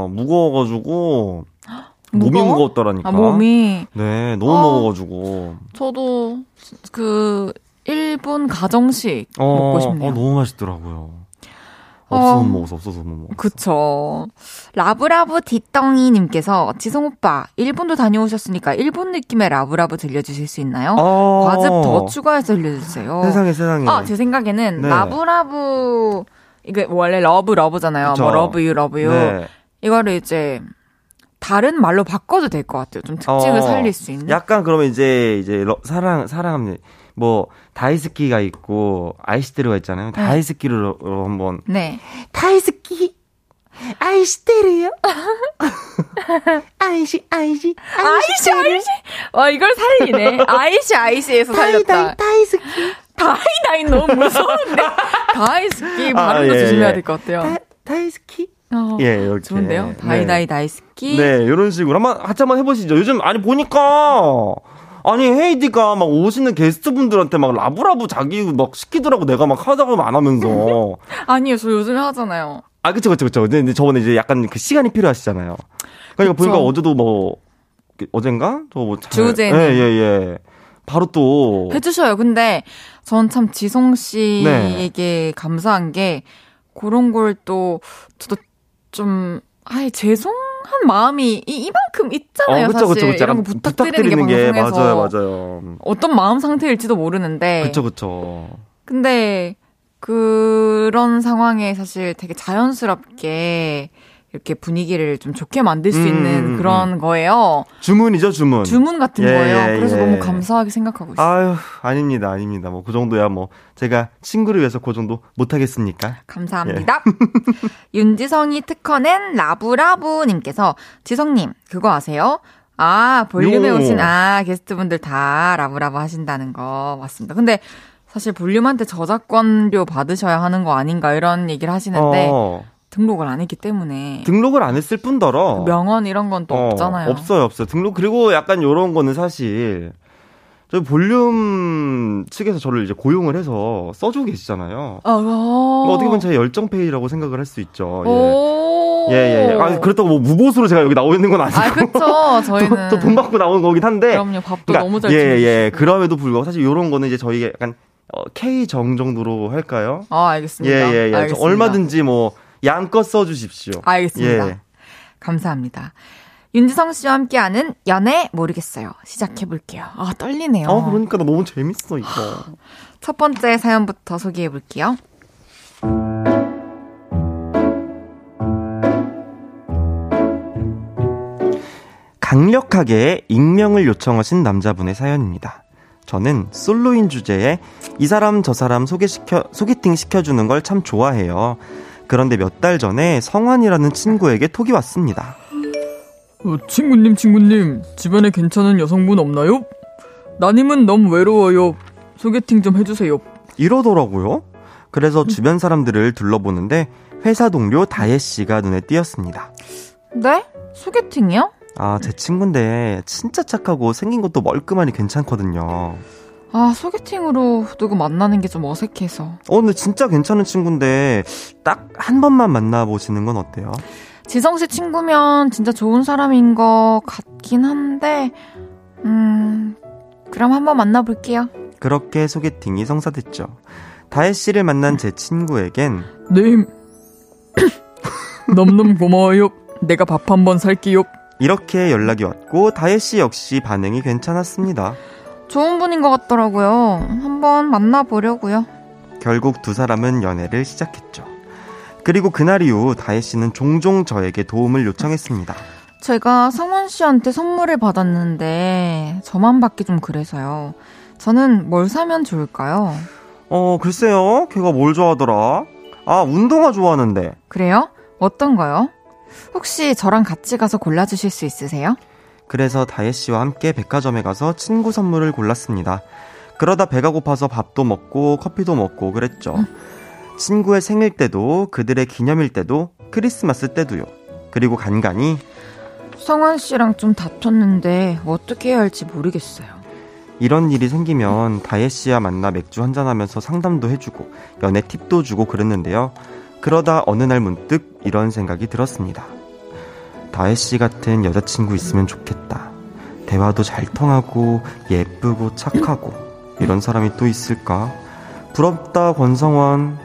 무거워가지고 몸이 무거워? 무거웠더라니까. 아, 몸이. 네 너무 어. 먹어가지고 저도 그 일본 가정식 어, 먹고 싶네요. 어, 너무 맛있더라고요. 없어서 어. 못 먹었어, 없어서 못 먹었어. 그쵸. ラブラブ 뒷덩이님께서 지성 오빠, 일본도 다녀오셨으니까 일본 느낌의 ラブラブ 들려주실 수 있나요? 어. 과즙 더 추가해서 들려주세요. 세상에, 세상에. 아, 제 생각에는 네. ラブラブ, 이게 원래 love love잖아요. 그쵸. 뭐 love you love you. 네. 이거를 이제 다른 말로 바꿔도 될 것 같아요. 좀 특징을 어, 살릴 수 있는. 약간 그러면 이제 이제 lo- 사랑 사랑합니다. 뭐 大好き가 있고 아이시테르가 있잖아요. 大好き를 어, 한번 네. 다이스키 아이시테르요. 愛し 愛し 愛し 愛し. 와 이걸 살리네. 아이시 아이시에서 살렸다. 다이스키 다이 다이 너무 무서운데. (laughs) 大好き 아, 발음도 예, 조심해야 예. 될것 같아요. 大好き 어, 예 이렇게 좋은데요. 다이다이 大好き. 네 이런 식으로 한번 같이 한번 해보시죠. 요즘 아니 보니까. 아니 헤이디가 막 오시는 게스트분들한테 막 ラブラブ 자기 막 시키더라고 내가 막 하자고 안 하면서 (laughs) 아니요, 저 요즘에 하잖아요. 아, 그쵸, 그쵸, 그쵸. 근데 저번에 이제 약간 그 시간이 필요하시잖아요. 그러니까 그쵸. 보니까 어제도 뭐, 그 어젠가? 저뭐 주제는. 예, 예, 예. 바로 또. 해주셔요. 근데 전 참 지성 씨에게 감사한 게 그런 걸 또 저도 좀 아예 죄송 한 마음이 이, 이만큼 있잖아요. 어, 그쵸, 사실 그쵸, 그쵸. 이런 거 약간 부탁드리는 게 방송에서 맞아요, 맞아요. 어떤 마음 상태일지도 모르는데 그쵸, 그쵸. 근데 그런 상황에 사실 되게 자연스럽게 이렇게 분위기를 좀 좋게 만들 수 음, 있는 음, 그런 거예요. 주문이죠, 주문. 주문 같은 예, 거예요. 예, 그래서 예. 너무 감사하게 생각하고 있어요. 아유, 아닙니다, 아닙니다. 뭐, 그 정도야 뭐, 제가 친구를 위해서 그 정도 못하겠습니까? 감사합니다. (laughs) (laughs) 윤지성이 특허낸 라브라브님께서 지성님 그거 아세요? 아 볼륨에 요. 오신 아 게스트분들 다 라브라브 하신다는 거 맞습니다. 근데 사실 볼륨한테 저작권료 받으셔야 하는 거 아닌가 이런 얘기를 하시는데 어, 등록을 안 했기 때문에 등록을 안 했을 뿐더러. 명언 이런 건또 어, 없잖아요. 없어요, 없어요. 등록, 그리고 약간 요런 거는 사실, 저희 볼륨 측에서 저를 이제 고용을 해서 써주고 계시잖아요. 어, 어. 뭐 어떻게 보면 제 열정 페이라고 생각을 할 수 있죠. 예. 오. 예, 예, 예. 아, 그렇다고 뭐 무보수로 제가 여기 나와 있는 건 아니고. 아, 그쵸. (laughs) 저희는. 또 돈 받고 나온 거긴 한데. 그럼요. 밥도 그러니까 너무 잘 예, 주시고. 예. 그럼에도 불구하고 사실 요런 거는 이제 저희가 약간 어, K정 정도로 할까요? 아, 예, 알겠습니다. 예, 예. 저 알겠습니다. 얼마든지 뭐 양껏 써 주십시오. 알겠습니다. 예. 감사합니다. 윤지성 씨와 함께하는 연애 모르겠어요. 시작해 볼게요. 아 떨리네요. 어, 그러니까 나 너무 재밌어, 이거. (sighs) 첫 번째 사연부터 소개해 볼게요. 강력하게 익명을 요청하신 남자분의 사연입니다. 저는 솔로인 주제에 이 사람 저 사람 소개시켜 소개팅 시켜주는 걸 참 좋아해요. 그런데 몇 달 전에 성환이라는 친구에게 톡이 왔습니다. 어, 친구님, 친구님, 집안에 괜찮은 여성분 없나요? 나님은 너무 외로워요. 소개팅 좀 해주세요. 이러더라고요. 그래서 주변 사람들을 둘러보는데 회사 동료 다혜 씨가 눈에 띄었습니다. 네? 소개팅이요? 아, 제 친구인데 진짜 착하고 생긴 것도 멀끔하니 괜찮거든요. 아 소개팅으로 누구 만나는 게 좀 어색해서. 어, 근데 진짜 괜찮은 친구인데 딱 한 번만 만나보시는 건 어때요? 지성 씨 친구면 진짜 좋은 사람인 것 같긴 한데, 음, 그럼 한번 만나볼게요. 그렇게 소개팅이 성사됐죠. 다혜 씨를 만난 제 친구에겐 님. 너무너무 고마워요. 내가 밥 한 번 살게요. 이렇게 연락이 왔고 다혜 씨 역시 반응이 괜찮았습니다. 좋은 분인 것 같더라고요. 한번 만나보려고요. 결국 두 사람은 연애를 시작했죠. 그리고 그날 이후 다혜 씨는 종종 저에게 도움을 요청했습니다. 제가 성원 씨한테 선물을 받았는데 저만 받기 좀 그래서요. 저는 뭘 사면 좋을까요? 어, 글쎄요. 걔가 뭘 좋아하더라? 아, 운동화 좋아하는데. 그래요? 어떤 거요? 혹시 저랑 같이 가서 골라주실 수 있으세요? 그래서 다혜 씨와 함께 백화점에 가서 친구 선물을 골랐습니다. 그러다 배가 고파서 밥도 먹고 커피도 먹고 그랬죠. 친구의 생일 때도 그들의 기념일 때도 크리스마스 때도요. 그리고 간간히 성원 씨랑 좀 다퉜는데 어떻게 해야 할지 모르겠어요. 이런 일이 생기면 다혜 씨와 만나 맥주 한잔 하면서 상담도 해주고 연애 팁도 주고 그랬는데요. 그러다 어느 날 문득 이런 생각이 들었습니다. 다혜 씨 같은 여자친구 있으면 좋겠다. 대화도 잘 통하고 예쁘고 착하고 이런 사람이 또 있을까? 부럽다 권성원.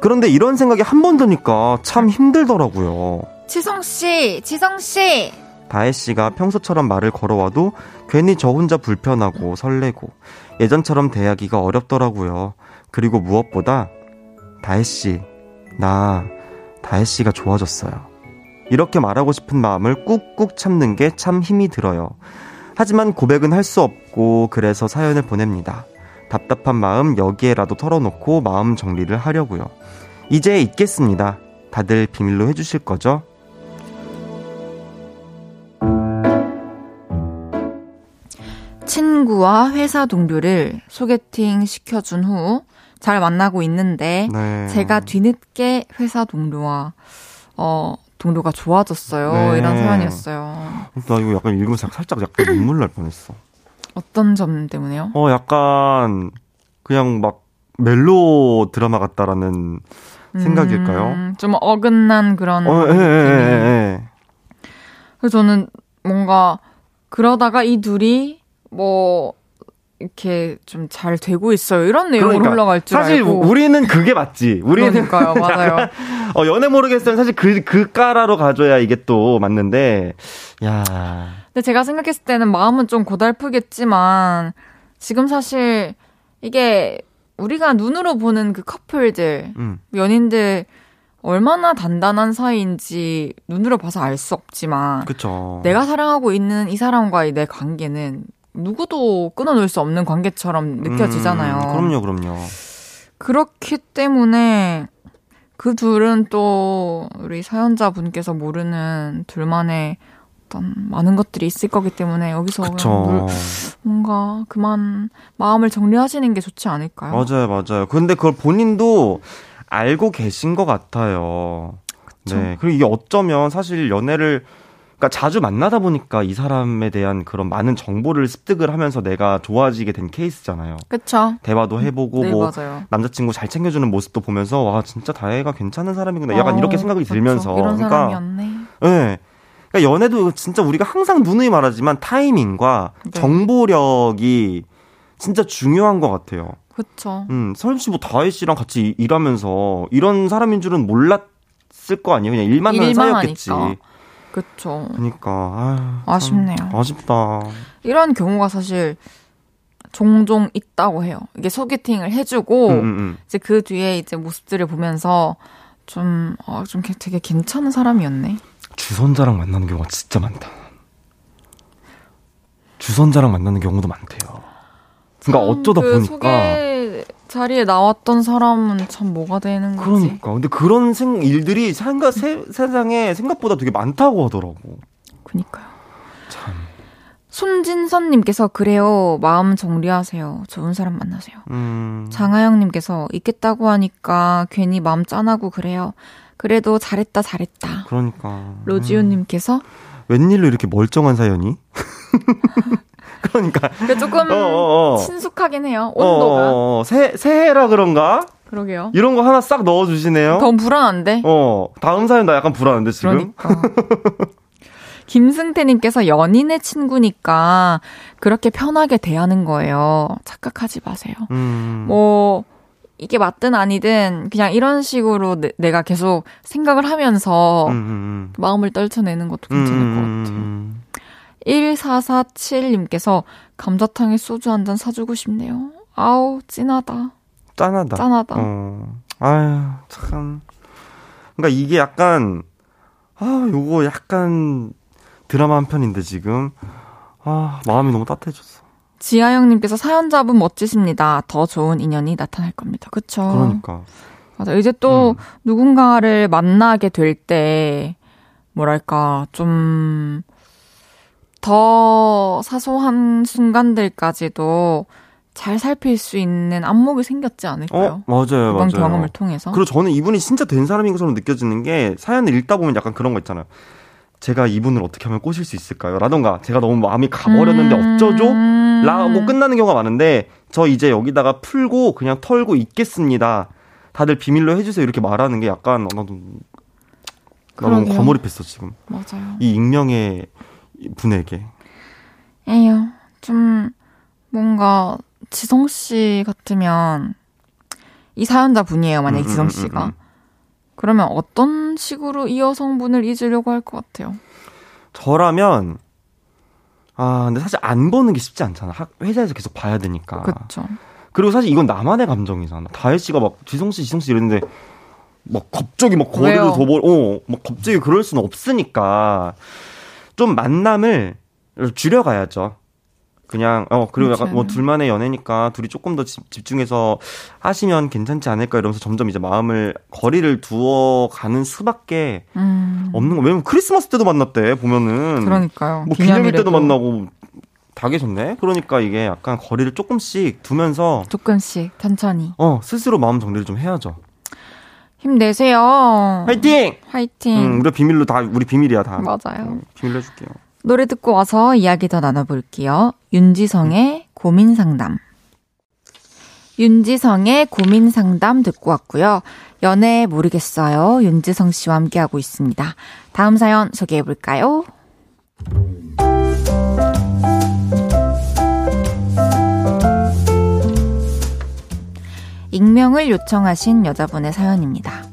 그런데 이런 생각이 한 번 드니까 참 힘들더라고요. 지성 씨, 지성 씨! 다혜 씨가 평소처럼 말을 걸어와도 괜히 저 혼자 불편하고 설레고 예전처럼 대하기가 어렵더라고요. 그리고 무엇보다 다혜 씨, 나 다혜 씨가 좋아졌어요. 이렇게 말하고 싶은 마음을 꾹꾹 참는 게 참 힘이 들어요. 하지만 고백은 할 수 없고 그래서 사연을 보냅니다. 답답한 마음 여기에라도 털어놓고 마음 정리를 하려고요. 이제 있겠습니다. 다들 비밀로 해주실 거죠? 친구와 회사 동료를 소개팅 시켜준 후 잘 만나고 있는데 네. 제가 뒤늦게 회사 동료와 어 동료가 좋아졌어요. 네. 이런 사연이었어요. 나 이거 약간 읽으면서 살짝 약간 눈물 날 뻔했어. 어떤 점 때문에요? 어, 약간 그냥 막 멜로 드라마 같다라는 생각일까요? 음, 좀 어긋난 그런 어, 예, 예. 예, 예. 그래서 저는 뭔가 그러다가 이 둘이 뭐 이렇게 좀 잘 되고 있어요. 이런 내용으로 그러니까 흘러갈 줄 사실 알고. 우리는 그게 맞지. 우리는 그러니까요, (laughs) 맞아요. 어, 연애 모르겠어요. 사실 그, 그 까라로 가줘야 이게 또 맞는데, 야 근데 제가 생각했을 때는 마음은 좀 고달프겠지만 지금 사실 이게 우리가 눈으로 보는 그 커플들, 음, 연인들 얼마나 단단한 사이인지 눈으로 봐서 알 수 없지만 그쵸. 내가 사랑하고 있는 이 사람과의 내 관계는 누구도 끊어놓을 수 없는 관계처럼 느껴지잖아요. 음, 그럼요, 그럼요. 그렇기 때문에 그 둘은 또 우리 사연자분께서 모르는 둘만의 어떤 많은 것들이 있을 거기 때문에 여기서 그쵸. 물- 뭔가 그만 마음을 정리하시는 게 좋지 않을까요? 맞아요, 맞아요. 근데 그걸 본인도 알고 계신 것 같아요. 네. 그리고 이게 어쩌면 사실 연애를 그러니까 자주 만나다 보니까 이 사람에 대한 그런 많은 정보를 습득을 하면서 내가 좋아지게 된 케이스잖아요. 그쵸? 대화도 해보고 네, 뭐 맞아요. 남자친구 잘 챙겨주는 모습도 보면서 와 진짜 다혜가 괜찮은 사람이구나. 약간 어, 이렇게 생각이 그쵸. 들면서 이런 그러니까 사람이었네. 예. 그러니까 연애도 진짜 우리가 항상 누누이 말하지만 타이밍과 네. 정보력이 진짜 중요한 것 같아요. 그쵸. 음, 서현 씨뭐 다혜 씨랑 같이 이- 일하면서 이런 사람인 줄은 몰랐을 거 아니에요. 그냥 일만 하는 사이였겠지. 하니까. 그쵸. 그러니까 아유, 참 아쉽네요. 아쉽다. 이런 경우가 사실 종종 있다고 해요. 이게 소개팅을 해주고 음, 음, 음. 이제 그 뒤에 이제 모습들을 보면서 좀, 어, 좀 게- 되게 괜찮은 사람이었네. 주선자랑 만나는 경우가 진짜 많다. 주선자랑 만나는 경우도 많대요. 그러니까 참 어쩌다 그 보니까 소개 자리에 나왔던 사람은 참 뭐가 되는 거지. 그러니까 근데 그런 생, 일들이 생각 세, 세상에 생각보다 되게 많다고 하더라고. 그니까요. 참. 손진선님께서 그래요. 마음 정리하세요. 좋은 사람 만나세요. 음. 장하영님께서 있겠다고 하니까 괜히 마음 짠하고 그래요. 그래도 잘했다 잘했다. 그러니까. 음. 로지오님께서 웬일로 이렇게 멀쩡한 사연이? (laughs) 그러니까. 그 조금 어, 어, 어. 친숙하긴 해요. 어, 온도가. 어, 어. 새, 새해라 그런가? 그러게요. 이런 거 하나 싹 넣어주시네요. 더 불안한데? 어, 다음 사연 나 약간 불안한데, 지금? 그러니까. (laughs) 김승태님께서 연인의 친구니까 그렇게 편하게 대하는 거예요. 착각하지 마세요. 음. 뭐, 이게 맞든 아니든 그냥 이런 식으로 내, 가 계속 생각을 하면서 음, 음, 마음을 떨쳐내는 것도 음. 괜찮을 것 음, 같아요. 음. 1447님께서 감자탕에 소주 한 잔 사주고 싶네요. 아우, 찐하다. 짠하다. 짠하다. 어. 아유, 참. 그러니까 이게 약간, 아, 요거 약간 드라마 한 편인데, 지금. 아, 마음이 너무 따뜻해졌어. 지하영님께서 사연자분 멋지십니다. 더 좋은 인연이 나타날 겁니다. 그쵸? 그러니까. 맞아. 이제 또 음. 누군가를 만나게 될 때, 뭐랄까, 좀, 더 사소한 순간들까지도 잘 살필 수 있는 안목이 생겼지 않을까요? 어, 맞아요, 이번 맞아요. 경험을 통해서. 그리고 저는 이분이 진짜 된 사람인 것처럼 느껴지는 게 사연을 읽다 보면 약간 그런 거 있잖아요. 제가 이분을 어떻게 하면 꼬실 수 있을까요? 라던가 제가 너무 마음이 가버렸는데 음. 어쩌죠? 라고 끝나는 경우가 많은데 저 이제 여기다가 풀고 그냥 털고 있겠습니다. 다들 비밀로 해주세요. 이렇게 말하는 게 약간 어, 나도 너무. 과몰입했어 지금. 맞아요. 이 익명의 분에게. 에휴, 좀, 뭔가, 지성 씨 같으면, 이 사연자 분이에요, 만약에 음, 지성 음, 씨가. 음, 음. 그러면 어떤 식으로 이 여성분을 잊으려고 할 것 같아요? 저라면 아 근데 사실 안 보는 게 쉽지 않잖아. 학, 회사에서 계속 봐야 되니까. 그렇죠. 그리고 사실 이건 나만의 감정이잖아. 다혜 씨가 막 지성 씨, 지성 씨 이랬는데 막 갑자기 막 거리를 왜요? 더 벌, 어, 막 갑자기 그럴 수는 없으니까 좀 만남을 줄여가야죠. 그냥 어 그리고 약간 뭐 그렇죠. 둘만의 연애니까 둘이 조금 더 집, 집중해서 하시면 괜찮지 않을까 이러면서 점점 이제 마음을 거리를 두어 가는 수밖에 음. 없는 거. 왜냐면 크리스마스 때도 만났대 보면은 그러니까요. 뭐 기념일 때도 만나고 다 계셨네. 그러니까 이게 약간 거리를 조금씩 두면서 조금씩 천천히 어 스스로 마음 정리를 좀 해야죠. 힘내세요. 화이팅! 화이팅. 음, 우리 비밀로 다 우리 비밀이야 다. 맞아요. 음, 비밀로 해줄게요. 노래 듣고 와서 이야기 더 나눠볼게요. 윤지성의 고민 상담. 윤지성의 고민 상담 듣고 왔고요. 연애 모르겠어요. 윤지성 씨와 함께하고 있습니다. 다음 사연 소개해볼까요? 익명을 요청하신 여자분의 사연입니다.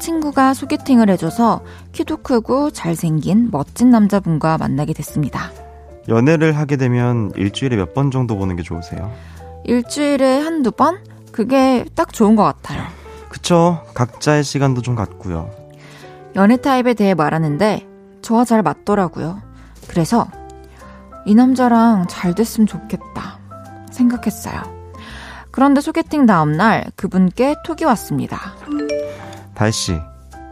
친구가 소개팅을 해줘서 키도 크고 잘생긴 멋진 남자분과 만나게 됐습니다. 연애를 하게 되면 일주일에 몇 번 정도 보는 게 좋으세요? 일주일에 한두 번? 그게 딱 좋은 것 같아요. 그쵸. 각자의 시간도 좀 갖고요. 연애 타입에 대해 말하는데 저와 잘 맞더라고요. 그래서 이 남자랑 잘 됐으면 좋겠다 생각했어요. 그런데 소개팅 다음날 그분께 톡이 왔습니다. 다혜씨,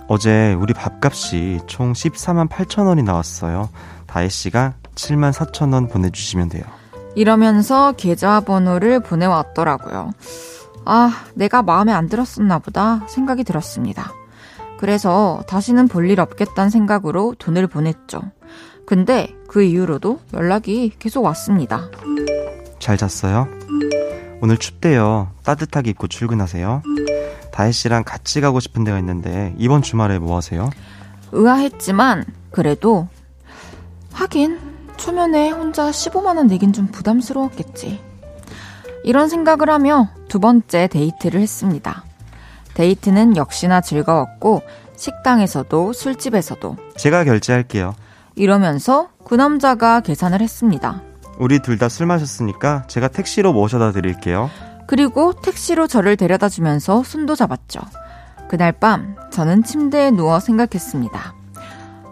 어제 우리 밥값이 총 14만 8천 원이 나왔어요. 다혜씨가 7만 4천 원 보내주시면 돼요. 이러면서 계좌번호를 보내왔더라고요. 아, 내가 마음에 안 들었었나 보다 생각이 들었습니다. 그래서 다시는 볼 일 없겠다는 생각으로 돈을 보냈죠. 근데 그 이후로도 연락이 계속 왔습니다. 잘 잤어요? 오늘 춥대요. 따뜻하게 입고 출근하세요. 다혜 씨랑 같이 가고 싶은 데가 있는데 이번 주말에 뭐 하세요? 의아했지만 그래도 하긴 초면에 혼자 15만 원 내긴 좀 부담스러웠겠지. 이런 생각을 하며 두 번째 데이트를 했습니다. 데이트는 역시나 즐거웠고 식당에서도 술집에서도 제가 결제할게요. 이러면서 그 남자가 계산을 했습니다. 우리 둘 다 술 마셨으니까 제가 택시로 모셔다 드릴게요. 그리고 택시로 저를 데려다 주면서 손도 잡았죠. 그날 밤 저는 침대에 누워 생각했습니다.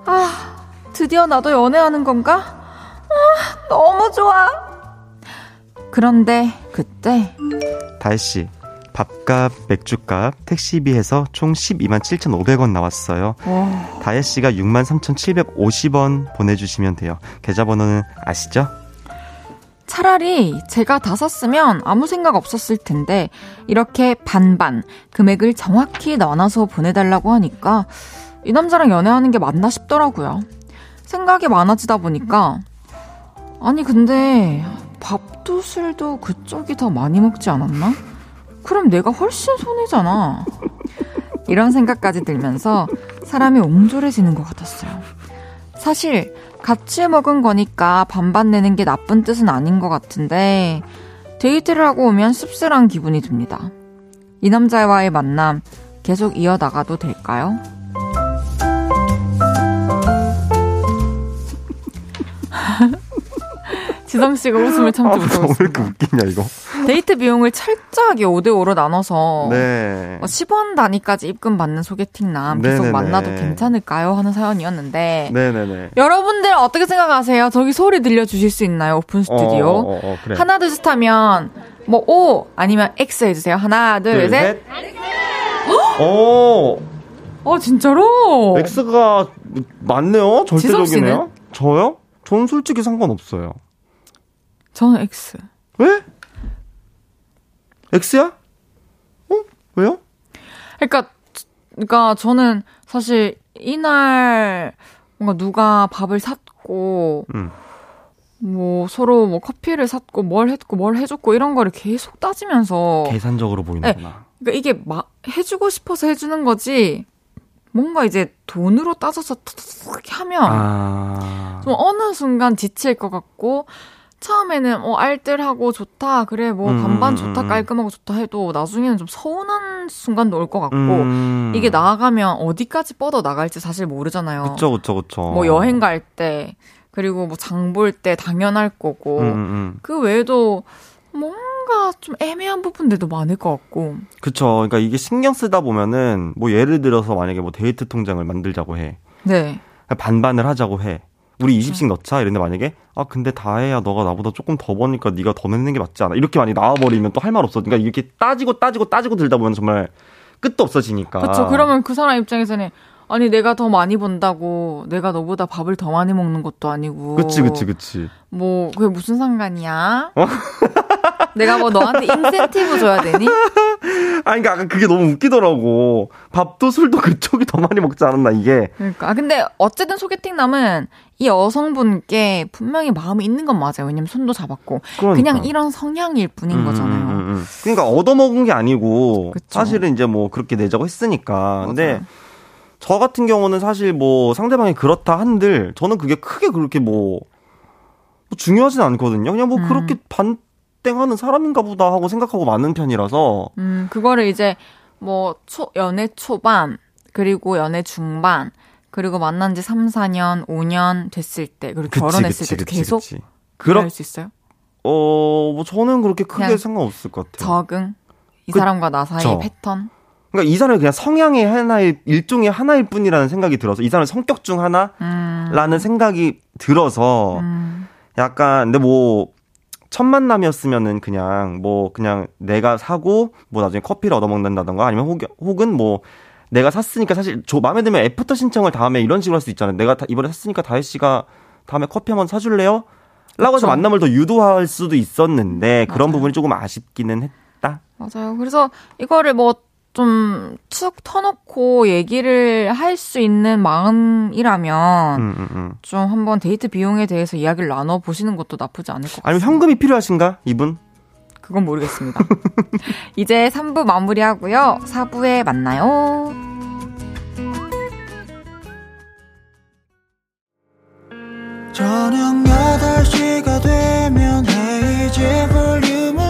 아, 드디어 나도 연애하는 건가? 아, 너무 좋아. 그런데 그때 다혜씨, 밥값, 맥주값, 택시비 해서 총 12만 7,500원 나왔어요. 와, 다혜 씨가 6만 3,750원 보내주시면 돼요. 계좌번호는 아시죠? 차라리 제가 다 샀으면 아무 생각 없었을 텐데 이렇게 반반 금액을 정확히 나눠서 보내달라고 하니까 이 남자랑 연애하는 게 맞나 싶더라고요. 생각이 많아지다 보니까 아니 근데 밥도 술도 그쪽이 더 많이 먹지 않았나? 그럼 내가 훨씬 손해잖아. 이런 생각까지 들면서 사람이 옹졸해지는 것 같았어요. 사실 같이 먹은 거니까 반반 내는 게 나쁜 뜻은 아닌 것 같은데 데이트를 하고 오면 씁쓸한 기분이 듭니다. 이 남자와의 만남 계속 이어나가도 될까요? (laughs) 지성 씨가 웃음을 참지 못하고 왜 이렇게. 웃기냐, 이거. 데이트 비용을 철저하게 5대5로 나눠서 네. 뭐 10원 단위까지 입금 받는 소개팅남 계속 네네네. 만나도 괜찮을까요? 하는 사연이었는데 네네네. 여러분들 어떻게 생각하세요? 저기 소리 들려주실 수 있나요? 오픈 스튜디오. 어, 어, 어, 어, 그래. 하나, 둘, 셋 하면, 뭐, O 아니면 X 해주세요. 하나, 둘, 둘, 셋. 오, 어, 진짜로? X가 맞네요. 절대적이네요. 저요? 전 솔직히 상관없어요. 저는 X. 왜? X야? 어? 왜요? 그러니까, 그러니까 저는 사실 이날 뭔가 누가 밥을 샀고, 음. 뭐 서로 뭐 커피를 샀고 뭘 했고 뭘 해줬고 이런 거를 계속 따지면서 계산적으로 보이는구나. 그러니까 이게 막 해주고 싶어서 해주는 거지 뭔가 이제 돈으로 따져서 이렇게 하면 아. 좀 어느 순간 지칠 것 같고 처음에는 어 알뜰하고 좋다 그래 뭐 음, 반반 음, 좋다 음. 깔끔하고 좋다 해도 나중에는 좀 서운한 순간도 올 것 같고 음. 이게 나아가면 어디까지 뻗어 나갈지 사실 모르잖아요. 그쵸, 그쵸, 그쵸. 뭐 여행 갈 때 그리고 뭐 장 볼 때 당연할 거고 음, 음, 음. 그 외에도 뭔가 좀 애매한 부분들도 많을 것 같고 그쵸. 그러니까 이게 신경 쓰다 보면은 뭐 예를 들어서 만약에 뭐 데이트 통장을 만들자고 해. 네 반반을 하자고 해. 우리 20씩 넣자 이랬는데 만약에 아 근데 다혜야 너가 나보다 조금 더 버니까 네가 더 내는 게 맞지 않아? 이렇게 많이 나와버리면 또 할 말 없어. 그러니까 이렇게 따지고 따지고 따지고 들다 보면 정말 끝도 없어지니까. 그렇죠. 그러면 그 사람 입장에서는 아니 내가 더 많이 번다고 내가 너보다 밥을 더 많이 먹는 것도 아니고. 그치 그치 그치. 뭐 그게 무슨 상관이야? (laughs) 내가 뭐 너한테 인센티브 줘야 되니? (laughs) 아니 그러니까 아까 그게 너무 웃기더라고. 밥도 술도 그쪽이 더 많이 먹지 않았나 이게. 그러니까. 아, 근데 어쨌든 소개팅 남은 이 여성분께 분명히 마음이 있는 건 맞아요. 왜냐면 손도 잡았고 그러니까. 그냥 이런 성향일 뿐인 음, 거잖아요. 음, 음, 음. 그러니까 얻어먹은 게 아니고 그쵸. 사실은 이제 뭐 그렇게 내자고 했으니까 근데 맞아요. 저 같은 경우는 사실 뭐 상대방이 그렇다 한들 저는 그게 크게 그렇게 뭐, 뭐 중요하진 않거든요. 그냥 뭐 음. 그렇게 반땡하는 사람인가 보다 하고 생각하고 마는 편이라서 음, 그거를 이제 뭐 초, 연애 초반, 그리고 연애 중반, 그리고 만난 지 3, 4년, 5년 됐을 때, 그리고 그치, 결혼했을 그치, 때도 그치, 계속 그치. 그렇 할수 있어요? 어, 뭐 저는 그렇게 크게 상관없을 것 같아요. 적응? 이 그- 사람과 나 사이의 저. 패턴? 그러니까 이 사람이 그냥 성향의 하나의 일종의 하나일 뿐이라는 생각이 들어서 이 사람의 성격 중 하나라는 음, 생각이 들어서 음, 약간 근데 뭐 첫 만남이었으면은 그냥 뭐 그냥 내가 사고 뭐 나중에 커피를 얻어 먹는다던가 아니면 혹, 혹은 뭐 내가 샀으니까 사실 저 마음에 들면 애프터 신청을 다음에 이런 식으로 할 수 있잖아요. 내가 다- 이번에 샀으니까 다혜 씨가 다음에 커피 한번 사줄래요? 라고 해서. 만남을 더 유도할 수도 있었는데 그런 맞아요. 부분이 조금 아쉽기는 했다. 맞아요. 그래서 이거를 뭐 좀툭 터놓고 얘기를 할 수 있는 마음이라면 음, 음, 음. 좀 한번 데이트 비용에 대해서 이야기를 나눠 보시는 것도 나쁘지 않을 것 같아요. 아니면 현금이 필요하신가 이분? 그건 모르겠습니다. (laughs) 이제 3부 마무리하고요. 4부에 만나요. 저녁 8시가 되면 헤이즈 볼륨을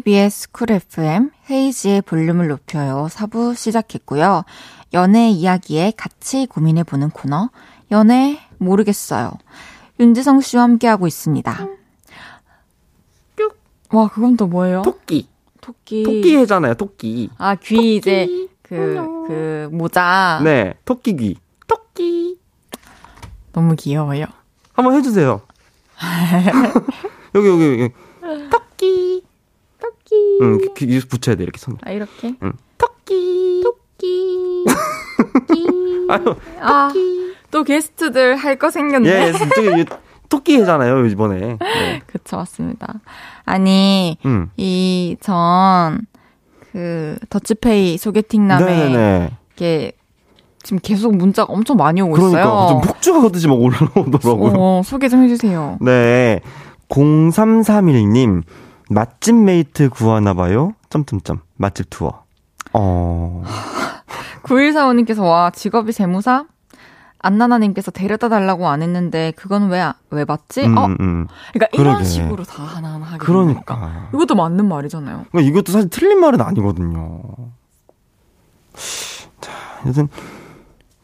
KBS 쿨 FM 헤이지의 볼륨을 높여요. 4부 시작했고요. 연애 이야기에 같이 고민해보는 코너 연애 모르겠어요. 윤지성 씨와 함께하고 있습니다. 와 그건 또 뭐예요? 토끼. 토끼. 토끼 해잖아요. 토끼. 아, 귀 이제 그, 그 모자. 네, 토끼 귀. 토끼. 너무 귀여워요. 한번 해주세요. (laughs) 여기 여기 여기. 토끼. 토끼. 응, 귀, 귀 붙여야 돼 이렇게 손. 아, 이렇게? 응. 토끼. 토끼. 토끼. (laughs) 아유, 아, 또 게스트들 할 거 생겼네. 예, 저기 토끼 해잖아요 이번에. 네. 그쵸, 맞습니다. 아니, 음. 이 전, 그, 더치페이 소개팅남에, 네네. 이게, 지금 계속 문자가 엄청 많이 오고 그러니까 있어요. 좀 폭주가 듯이 막 올라오더라고요. 어, 소개 좀 해주세요. 네. 0331님, 맛집 메이트 구하나봐요? 점점점. 맛집 투어. 어. (laughs) 9145님께서 와 직업이 세무사? 안나나님께서 데려다 달라고 안 했는데 그건 왜왜 받지? 음, 어, 음, 음. 그러니까 이런 그러게. 식으로 다 하나하나 하게 거니까. 그러니까. 이것도 맞는 말이잖아요. 그러니까 이것도 사실 틀린 말은 아니거든요. 자, 여튼,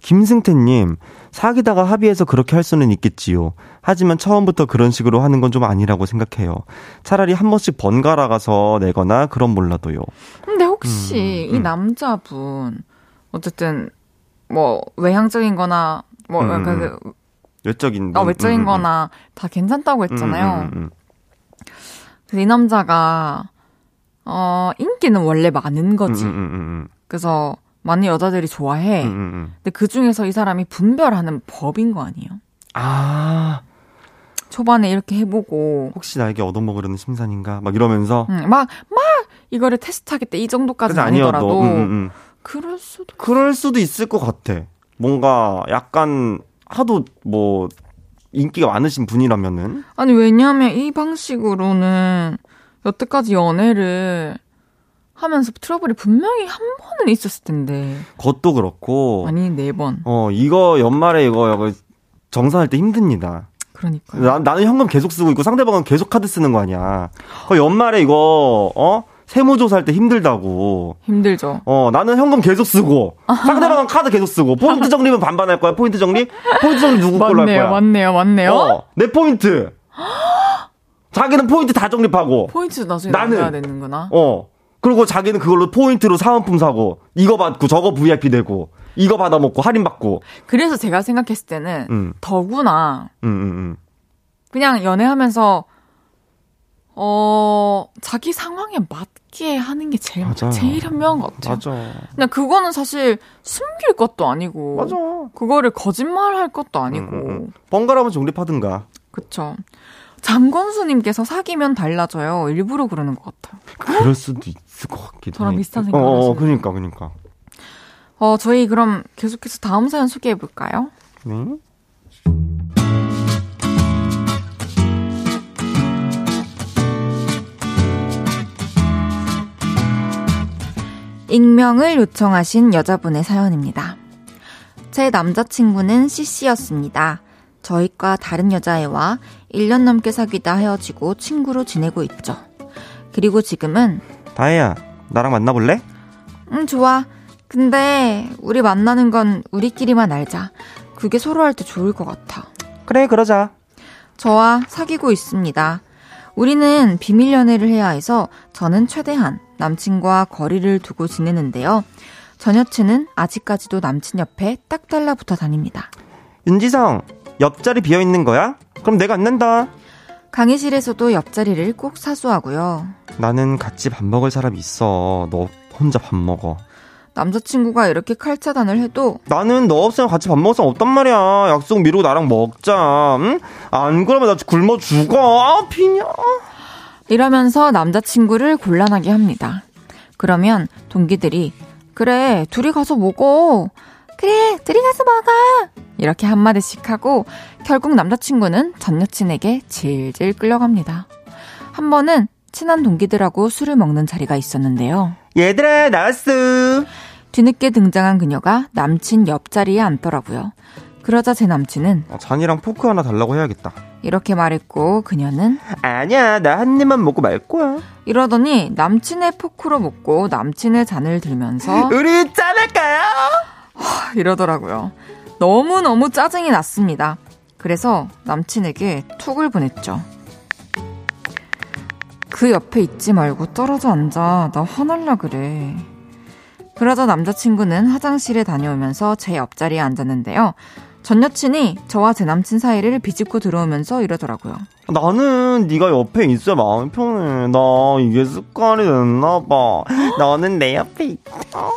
김승태님, 사귀다가 합의해서 그렇게 할 수는 있겠지요. 하지만 처음부터 그런 식으로 하는 건 좀 아니라고 생각해요. 차라리 한 번씩 번갈아 가서 내거나 그럼 몰라도요. 근데 혹시 음, 이 음. 남자분 어쨌든 뭐 외향적인 거나 뭐 음, 약간 음. 그 외적인. 어, 분, 외적인 거나 다 괜찮다고 음, 음, 했잖아요. 음, 음, 그래서 이 남자가 어 인기는 원래 많은 음, 거지. 음, 음, 음, 그래서 많은 여자들이 좋아해. 음, 음, 음. 근데 그 중에서 이 사람이 분별하는 법인 거 아니에요? 아. 초반에 이렇게 해보고 혹시 나에게 얻어먹으려는 심산인가? 막 이러면서. 음, 막, 막 이거를 테스트하겠다 이 정도까지는. 아니더라도 음, 음, 음. 그럴 수도 그럴 수도 있을 것 같아. 뭔가 약간 하도 뭐 인기가 많으신 분이라면은 아니 왜냐하면 이 방식으로는 여태까지 연애를 하면서 트러블이 분명히 한 번은 있었을 텐데 그것도 그렇고 아니 네 번 어 이거 연말에 이거 이거 정산할 때 힘듭니다. 그러니까 나, 나는 현금 계속 쓰고 있고 상대방은 계속 카드 쓰는 거 아니야. 그 연말에 이거 어 세무조사할 때 힘들다고. 힘들죠. 어 나는 현금 계속 쓰고 상대방은 카드 계속 쓰고 포인트 적립은 반반 할 거야. 포인트 적립 포인트 적립 누구 걸로 할 맞네요, 거야? 맞네요, 맞네요. 어, 내 포인트. 자기는 포인트 다 적립하고. 포인트 나중에 나는- 나눠야 되는구나. 어. 그리고 자기는 그걸로 포인트로 사은품 사고, 이거 받고, 저거 VIP 되고, 이거 받아 먹고, 할인 받고. 그래서 제가 생각했을 때는 음. 더구나 음, 음, 음. 그냥 연애하면서 어 자기 상황에 맞게 하는 게 제일 맞아요. 제일 현명한 것 같아요. 맞아. 그냥 그거는 사실 숨길 것도 아니고 맞아. 그거를 거짓말할 것도 아니고 음, 음. 번갈아가면 적립하든가. 그쵸. 장건수님께서 사귀면 달라져요. 일부러 그러는 것 같아요. 그럴 수도 있 을 것 같기도 저랑 해. 비슷한 어, 생각을 어, 하시네요. 그니까, 그니까. 어, 저희 그럼 계속해서 다음 사연 소개해 볼까요? 네. 익명을 요청하신 여자분의 사연입니다. 제 남자친구는 CC였습니다. 저희과 다른 여자애와 1년 넘게 사귀다 헤어지고 친구로 지내고 있죠. 그리고 지금은 다혜야, 나랑 만나볼래? 응, 좋아. 근데 우리 만나는 건 우리끼리만 알자. 그게 서로 할 때 좋을 것 같아. 그래, 그러자. 저와 사귀고 있습니다. 우리는 비밀 연애를 해야 해서 저는 최대한 남친과 거리를 두고 지내는데요. 전 여친은 아직까지도 남친 옆에 딱 달라붙어 다닙니다. 윤지성, 옆자리 비어 있는 거야? 그럼 내가 안 낸다. 강의실에서도 옆자리를 꼭 사수하고요. 나는 같이 밥 먹을 사람이 있어. 너 혼자 밥 먹어. 남자친구가 이렇게 칼차단을 해도 나는 너 없으면 같이 밥 먹을 사람 없단 말이야. 약속 미루고 나랑 먹자. 응? 안 그러면 나 굶어 죽어. 아, 비냐. 이러면서 남자친구를 곤란하게 합니다. 그러면 동기들이 그래 둘이 가서 먹어. 그래 둘이 가서 먹어. 이렇게 한마디씩 하고 결국 남자친구는 전 여친에게 질질 끌려갑니다. 한 번은 친한 동기들하고 술을 먹는 자리가 있었는데요. 얘들아, 나왔어. 뒤늦게 등장한 그녀가 남친 옆자리에 앉더라고요. 그러자 제 남친은 어, 잔이랑 포크 하나 달라고 해야겠다. 이렇게 말했고 그녀는 아니야, 나 한 입만 먹고 말 거야. 이러더니 남친의 포크로 먹고 남친의 잔을 들면서 우리 짠할까요? 이러더라고요. 너무너무 짜증이 났습니다. 그래서 남친에게 툭을 보냈죠. 그 옆에 있지 말고 떨어져 앉아. 나 화날라 그래. 그러자 남자친구는 화장실에 다녀오면서 제 옆자리에 앉았는데요. 전 여친이 저와 제 남친 사이를 비집고 들어오면서 이러더라고요. 나는 네가 옆에 있어야 마음이 편해. 나 이게 습관이 됐나 봐. 너는 내 옆에 있다.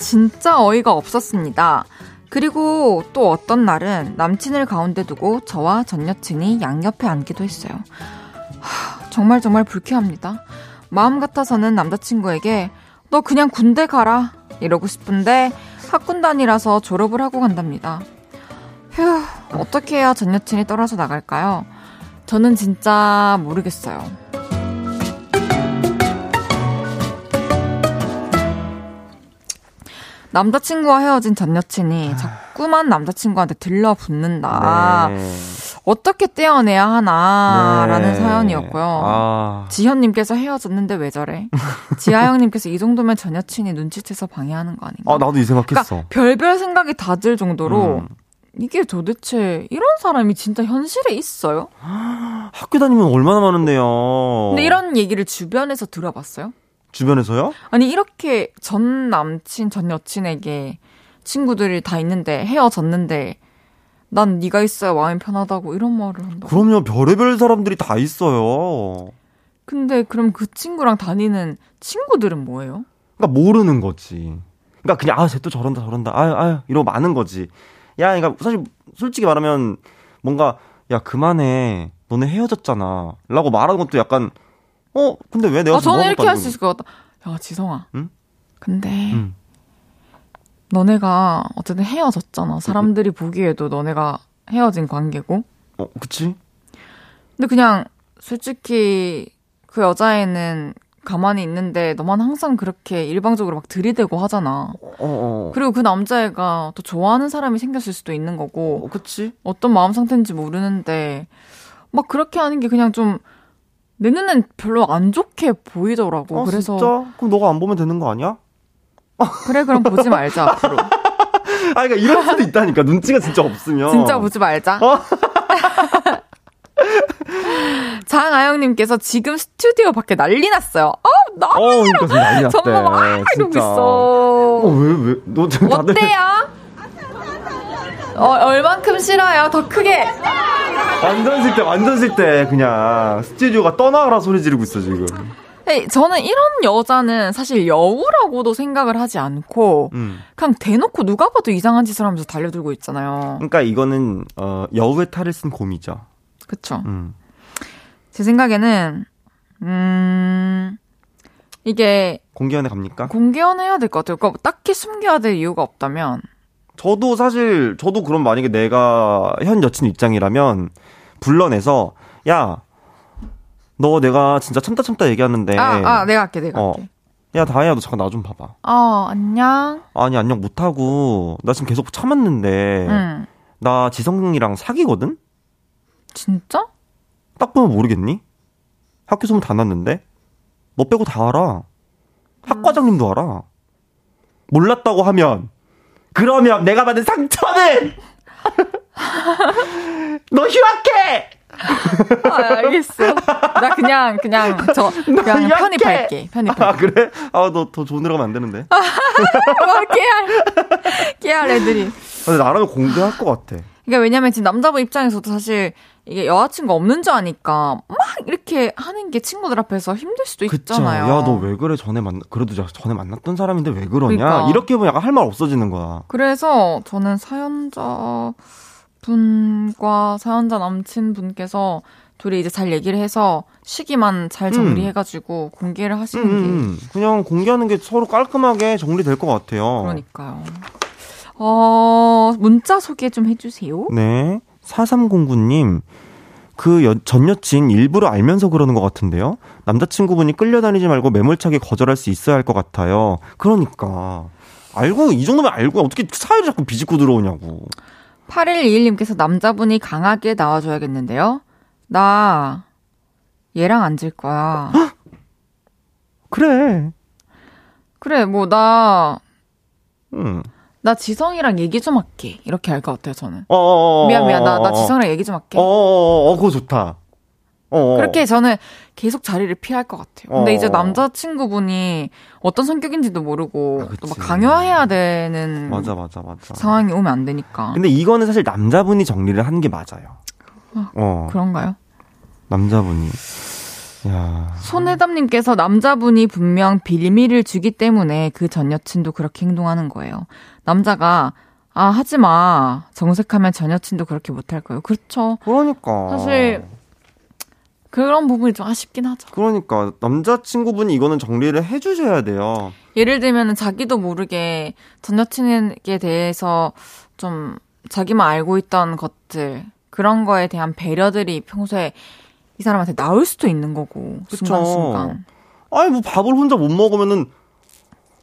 진짜 어이가 없었습니다. 그리고 또 어떤 날은 남친을 가운데 두고 저와 전 여친이 양옆에 앉기도 했어요. 하, 정말 정말 불쾌합니다. 마음 같아서는 남자친구에게 너 그냥 군대 가라 이러고 싶은데 학군단이라서 졸업을 하고 간답니다. 휴, 어떻게 해야 전 여친이 떨어져 나갈까요? 저는 진짜 모르겠어요. 남자친구와 헤어진 전 여친이 자꾸만 남자친구한테 들러붙는다. 네. 어떻게 떼어내야 하나라는 네. 사연이었고요. 아. 지현님께서 헤어졌는데 왜 저래? 지하영님께서 이 정도면 전 여친이 눈치채서 방해하는 거 아닌가? 아, 나도 이 생각했어. 그러니까 별별 생각이 다 들 정도로 음. 이게 도대체 이런 사람이 진짜 현실에 있어요? 학교 다니면 얼마나 많은데요. 근데 이런 얘기를 주변에서 들어봤어요? 주변에서요? 아니 이렇게 전 남친 전 여친에게 친구들이 다 있는데 헤어졌는데 난 네가 있어야 마음이 편하다고 이런 말을 한다. 그럼요, 별의별 사람들이 다 있어요. 근데 그럼 그 친구랑 다니는 친구들은 뭐예요? 그러니까 모르는 거지. 그러니까 그냥 아, 쟤 또 저런다 저런다. 아유, 아유, 이러고 마는 거지. 야, 그러니까 사실 솔직히 말하면 뭔가 야, 그만해. 너네 헤어졌잖아. 라고 말하는 것도 약간, 어, 근데 왜 내가 아, 저는 이렇게 할 수 있을 것 같다. 야, 지성아. 응? 근데 응. 너네가 어쨌든 헤어졌잖아. 사람들이 보기에도 너네가 헤어진 관계고. 어, 그치? 근데 그냥 솔직히 그 여자애는 가만히 있는데 너만 항상 그렇게 일방적으로 막 들이대고 하잖아. 어, 어. 그리고 그 남자애가 또 좋아하는 사람이 생겼을 수도 있는 어, 거고 그치? 어떤 마음 상태인지 모르는데 막 그렇게 하는 게 그냥 좀 내 눈엔 별로 안 좋게 보이더라고. 어, 그래서 진짜? 그럼 너가 안 보면 되는 거 아니야? 그래 그럼 보지 말자 (laughs) 앞으로. 아, 그러니까 이럴 수도 있다니까. 눈치가 진짜 없으면. 진짜 보지 말자. 어? (laughs) 장아영님께서 지금 스튜디오 밖에 난리 났어요. 아, 나 어, 그러니까 난리 났대. 정말 막 이러고. 있어. 어, 왜, 왜? 너 다들. 어때요? 어, 얼만큼 싫어요? 더 크게. 완전 싫대, 완전 싫대. 그냥. 스튜디오가 떠나가라 소리 지르고 있어, 지금. 네, 저는 이런 여자는 사실 여우라고도 생각을 하지 않고 음. 그냥 대놓고 누가 봐도 이상한 짓을 하면서 달려들고 있잖아요. 그러니까 이거는, 어, 여우의 탈을 쓴 곰이죠. 그쵸? 음. 제 생각에는 음 이게 공개연애 갑니까? 공개연해야 될 것 같아요. 그러니까 딱히 숨겨야 될 이유가 없다면 저도 사실 저도 그럼 만약에 내가 현 여친 입장이라면 불러내서 야 너 내가 진짜 참다 참다 얘기하는데 아, 아, 내가 할게, 내가 네. 어. 할게. 야 다혜야 너 잠깐 나 좀 봐봐 어, 안녕. 아니 안녕 못하고 나 지금 계속 참았는데 응. 나 지성이랑 사귀거든 진짜? 딱 보면 모르겠니 학교 소문 다 났는데 너 빼고 다 알아 학 과장님도 알아 몰랐다고 하면 그러면 내가 받은 상처는 너 휴학해 아, 알겠어. 나 그냥, 그냥, 저, (laughs) 그냥 약해. 편입할게. 아 편입할게. 그래? 아 너 더 좋은 데 가면 안 되는데. 어, 깨알. 깨알 애들이. 근데 나라면 공개할 것 같아. 그러니까 왜냐면 지금 남자분 입장에서도 사실 이게 여자친구 없는 줄 아니까 막 이렇게 하는 게 친구들 앞에서 힘들 수도 그쵸? 있잖아요. 야 너 왜 그래? 전에 만 그래도 저- 전에 만났던 사람인데 왜 그러냐? 그러니까. 이렇게 보면 약간 할 말 없어지는 거야. 그래서 저는 사연자 분과 사연자 남친 분께서 둘이 이제 잘 얘기를 해서 시기만 잘 정리해가지고 공개를 하시는 음, 게 음. 그냥 공개하는 게 서로 깔끔하게 정리될 것 같아요. 그러니까요. 어, 문자 소개 좀 해주세요. 네. 4309님. 그 여- 전 여친 일부러 알면서 그러는 것 같은데요. 남자친구분이 끌려다니지 말고 매몰차게 거절할 수 있어야 할 것 같아요. 그러니까. 알고, 이 정도면 알고 어떻게 사회를 자꾸 비집고 들어오냐고. 8121님께서 남자분이 강하게 나와줘야겠는데요. 나 얘랑 앉을 거야. (gasps) 그래. 그래, 뭐, 나, 응. 나 지성이랑 얘기 좀 할게. 이렇게 할 것 같아요, 저는. 어어어. 미안, 미안. 나, 나 지성이랑 얘기 좀 할게. 어어어, 어, 그거 좋다. 어. 그렇게 저는 계속 자리를 피할 것 같아요. 근데 어. 이제 남자친구분이 어떤 성격인지도 모르고 아, 그치. 또막 강요해야 되는 맞아, 맞아, 맞아. 상황이 오면 안 되니까. 근데 이거는 사실 남자분이 정리를 하는 게 맞아요. 어. 그런가요? 남자분이. 야. 손혜담님께서 남자분이 분명 빌미를 주기 때문에 그 전 여친도 그렇게 행동하는 거예요. 남자가 아 하지 마 정색하면 전 여친도 그렇게 못할 거예요. 그렇죠. 그러니까. 사실 그런 부분이 좀 아쉽긴 하죠. 그러니까 남자친구분이 이거는 정리를 해주셔야 돼요. 예를 들면 자기도 모르게 전 여친에게 대해서 좀 자기만 알고 있던 것들 그런 거에 대한 배려들이 평소에 이 사람한테 나올 수도 있는 거고 그쵸. 순간순간. 아니 뭐 밥을 혼자 못 먹으면은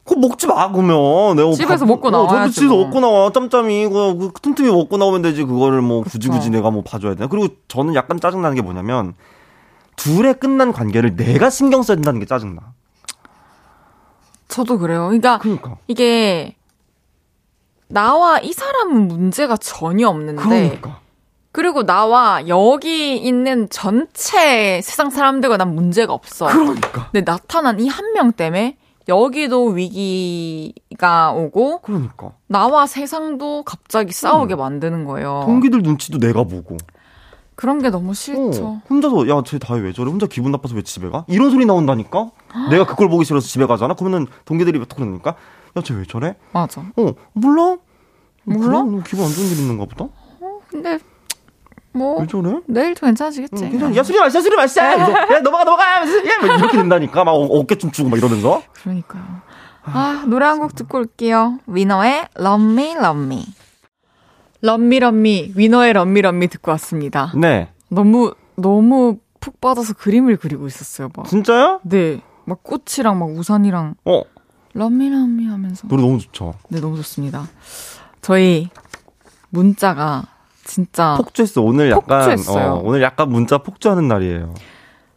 그거 먹지 마 그러면. 내가 집에서 밥- 먹고 어, 나와야지 저도 집에서 뭐. 먹고 나와. 짬짬이. 그 틈틈이 먹고 나오면 되지. 그거를 뭐 굳이. 굳이 내가 뭐 봐줘야 되나? 그리고 저는 약간 짜증 나는 게 뭐냐면 둘의 끝난 관계를 내가 신경 써야 된다는 게 짜증 나. 저도 그래요. 그러니까 그러니까. 이게 나와 이 사람은 문제가 전혀 없는데 그러니까 그리고 나와 여기 있는 전체 세상 사람들과 난 문제가 없어. 그러니까 근데 나타난 이 한 명 때문에 여기도 위기가 오고 그러니까 나와 세상도 갑자기 싸우게 만드는 거예요. 동기들 눈치도 내가 보고 그런 게 너무 싫죠. 어, 혼자서 야 쟤 다혜 왜 저래 혼자 기분 나빠서 왜 집에 가 이런 소리 나온다니까 내가 그걸 보기 싫어서 집에 가잖아 그러면은 동기들이 또 그러니까 야 쟤 왜 저래 맞아. 어 몰라 몰라? 그래? 너 기분 안 좋은 일 있는가 보다 근데 뭐왜 저래? 내일도 괜찮아지겠지. 응, 괜찮아. 야, 술이 마셔, 술이 마셔! 이러면서, 야, 넘어가, 넘어가! 야, 막 이렇게 된다니까. 막 어- 어깨 춤 추고 막 이러면서. 그러니까요. 아, 노래 한 곡 듣고 올게요. 위너의 Love Me, Love Me. 럼미 럼미 위너의 럼미 럼미 듣고 왔습니다. 네. 너무 너무 푹 빠져서 그림을 그리고 있었어요. 막. 진짜요? 네. 막 꽃이랑 막 우산이랑 어, 럼미 럼미 하면서. 노래 너무 좋죠. 네, 너무 좋습니다. 저희 문자가 진짜 폭주했어. 오늘 약간, 폭주했어요. 어, 오늘 약간 문자 폭주하는 날이에요.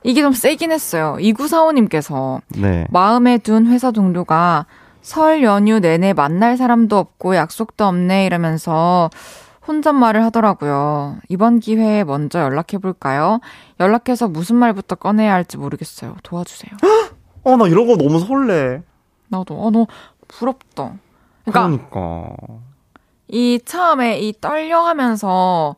이게 좀 세긴 했어요. 2945님께서 네. 마음에 둔 회사 동료가 설 연휴 내내 만날 사람도 없고 약속도 없네 이러면서 혼잣말을 하더라고요. 이번 기회에 먼저 연락해볼까요? 연락해서 무슨 말부터 꺼내야 할지 모르겠어요. 도와주세요. (gasps) 어, 나 이런 거 너무 설레. 나도, 어, 너무 부럽다. 그러니까, 그러니까. 이 처음에 이 떨려 하면서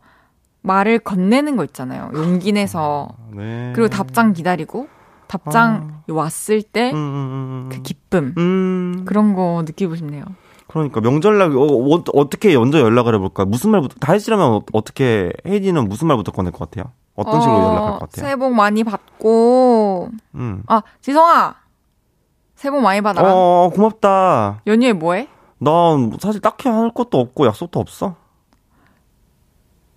말을 건네는 거 있잖아요. 용기 내서. 네. 그리고 답장 기다리고, 답장 왔을 때 음, 음, 그 음. 기쁨. 음. 그런 거 느끼고 싶네요. 그러니까 명절날 어, 어, 어 떻게 먼저 연락을 해볼까? 무슨 말부터 다혜 씨라면 어, 어떻게 헤이디는 무슨 말부터 꺼낼 것 같아요? 어떤 식으로 어, 연락할 것 같아요? 새해 복 많이 받고, 음. 아, 지성아! 새해 복 많이 받아라. 어 고맙다. 연휴에 뭐해? 난 사실 딱히 할 것도 없고 약속도 없어.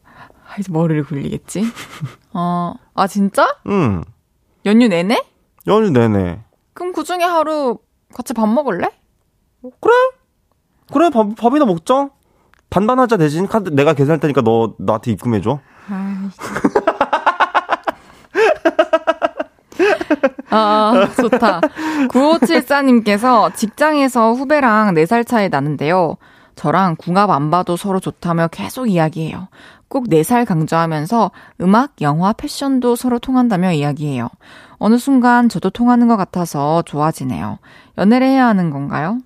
아, 이제 머리를 굴리겠지? 어, 아, 진짜? 응. 연휴 내내? 연휴 내내. 그럼 그 중에 하루 같이 밥 먹을래? 그래? 그래 밥 밥이나 먹자. 반반하자 대신 카드 내가 계산할 테니까 너 나한테 입금해 줘. 아, 좋다. 9574님께서 직장에서 후배랑 4살 차이 나는데요. 저랑 궁합 안 봐도 서로 좋다며 계속 이야기해요. 꼭 4살 강조하면서 음악, 영화, 패션도 서로 통한다며 이야기해요. 어느 순간 저도 통하는 것 같아서 좋아지네요. 연애를 해야 하는 건가요?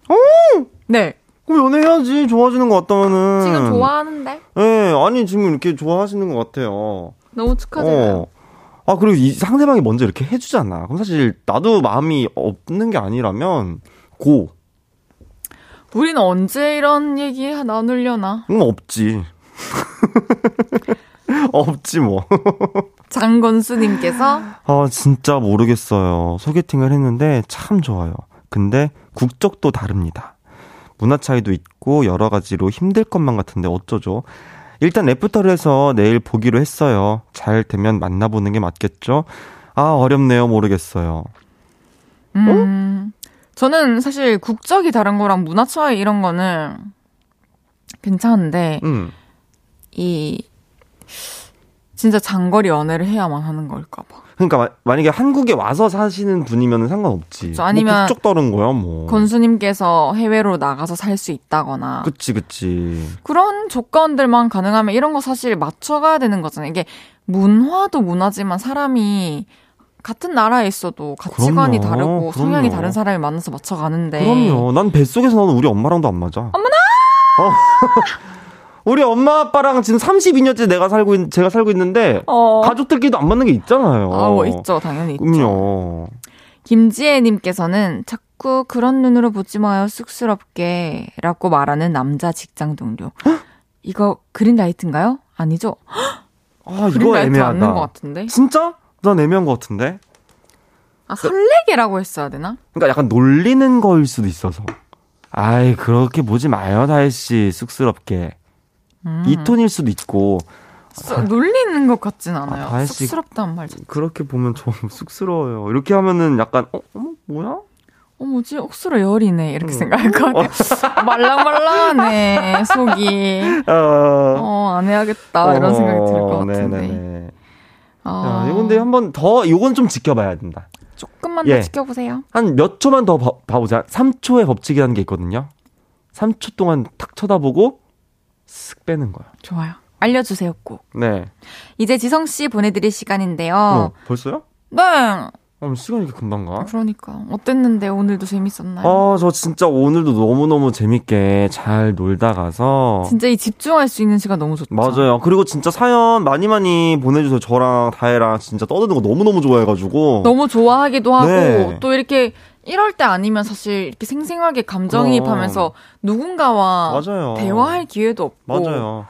네. 그럼 연애해야지 좋아지는 거 같다면은. 지금 좋아하는데? 예, 아니 지금 이렇게 좋아하시는 것 같아요. 너무 축하드려요. 어. 아, 그리고 이 상대방이 먼저 이렇게 해주잖아. 그럼 사실 나도 마음이 없는 게 아니라면, 고. 우리는 언제 이런 얘기 나누려나? 응, 없지. (laughs) 없지, 뭐. (laughs) 장건수님께서 아, 진짜 모르겠어요. 소개팅을 했는데 참 좋아요. 근데 국적도 다릅니다. 문화 차이도 있고 여러 가지로 힘들 것만 같은데 어쩌죠? 일단 애프터를 해서 내일 보기로 했어요. 잘 되면 만나보는 게 맞겠죠? 아, 어렵네요. 모르겠어요. 음, 저는 사실 국적이 다른 거랑 문화 차이 이런 거는 괜찮은데, 음. 이, 진짜 장거리 연애를 해야만 하는 걸까 봐. 그러니까 마- 만약에 한국에 와서 사시는 분이면 상관없지. 저 아니면 뭐 다른 거야, 뭐. 건수님께서 해외로 나가서 살 수 있다거나, 그치, 그치. 그런 조건들만 가능하면 이런 거 사실 맞춰가야 되는 거잖아요. 이게 문화도 문화지만 사람이 같은 나라에 있어도 가치관이 그럼요. 다르고 성향이 그럼요. 다른 사람이 만나서 맞춰가는데. 그럼요. 난 뱃속에서 나는 우리 엄마랑도 안 맞아. 어머나! (laughs) 우리 엄마 아빠랑 지금 32년째 내가 살고 있, 제가 살고 있는데 어. 가족들끼리도 안 맞는 게 있잖아요. 아, 뭐 있죠. 당연히 있죠. 그럼요. 김지혜 님께서는 자꾸 그런 눈으로 보지 마요, 쑥스럽게. 라고 말하는 남자 직장 동료. 이거 그린라이트인가요? 아니죠? 아, 이거 애매하다. 않는 것 같은데? 진짜? 난 애매한 것 같은데? 아, 설레게라고 했어야 되나? 그러니까 약간 놀리는 거일 수도 있어서. 아이, 그렇게 보지 마요, 다혜 씨. 쑥스럽게. 음. 이 톤일 수도 있고. 쑥- 놀리는 것 같진 않아요. 씨- 쑥스럽다는 말. 자체. 그렇게 보면 좀 (laughs) 쑥스러워요. 이렇게 하면은 약간, 어, 어머, 뭐야? 어, 뭐지? 억수로 열이네. 이렇게 음. 생각할 것 같아요. (laughs) 말랑말랑하네, 속이. 어, 어, 안 해야겠다. 이런 생각이 들것 어, 같은데. 네네네. 아, 야, 이건 근데 한 번 더, 요건 좀 지켜봐야 된다. 조금만 예. 더 지켜보세요. 한 몇 초만 더 봐, 봐보자. 3초의 법칙이라는 게 있거든요. 3초 동안 탁 쳐다보고 쓱 빼는 거야. 좋아요. 알려주세요, 꼭. 네. 이제 지성 씨 보내드릴 시간인데요. 어, 벌써요? 네. 어, 시간이 이렇게 금방 가. 그러니까. 어땠는데, 오늘도 재밌었나요? 아, 저 진짜 오늘도 너무너무 재밌게 잘 놀다 가서. 진짜 이 집중할 수 있는 시간 너무 좋죠. 맞아요. 그리고 진짜 사연 많이 많이 보내주세요. 저랑 다혜랑 진짜 떠드는 거 너무너무 좋아해가지고. 너무 좋아하기도 하고, 네. 또 이렇게 이럴 때 아니면 사실 이렇게 생생하게 감정이입하면서 누군가와 맞아요. 대화할 기회도 없고. 맞아요.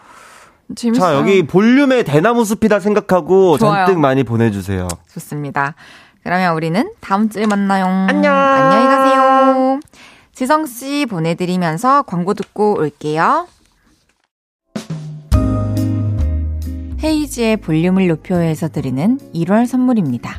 재밌어요. 자, 여기 볼륨의 대나무 숲이다 생각하고 좋아요. 잔뜩 많이 보내주세요. 좋습니다. 그러면 우리는 다음 주에 만나요. 안녕. 안녕히 가세요. 지성 씨 보내드리면서 광고 듣고 올게요. 헤이즈의 볼륨을 높여요에서 드리는 1월 선물입니다.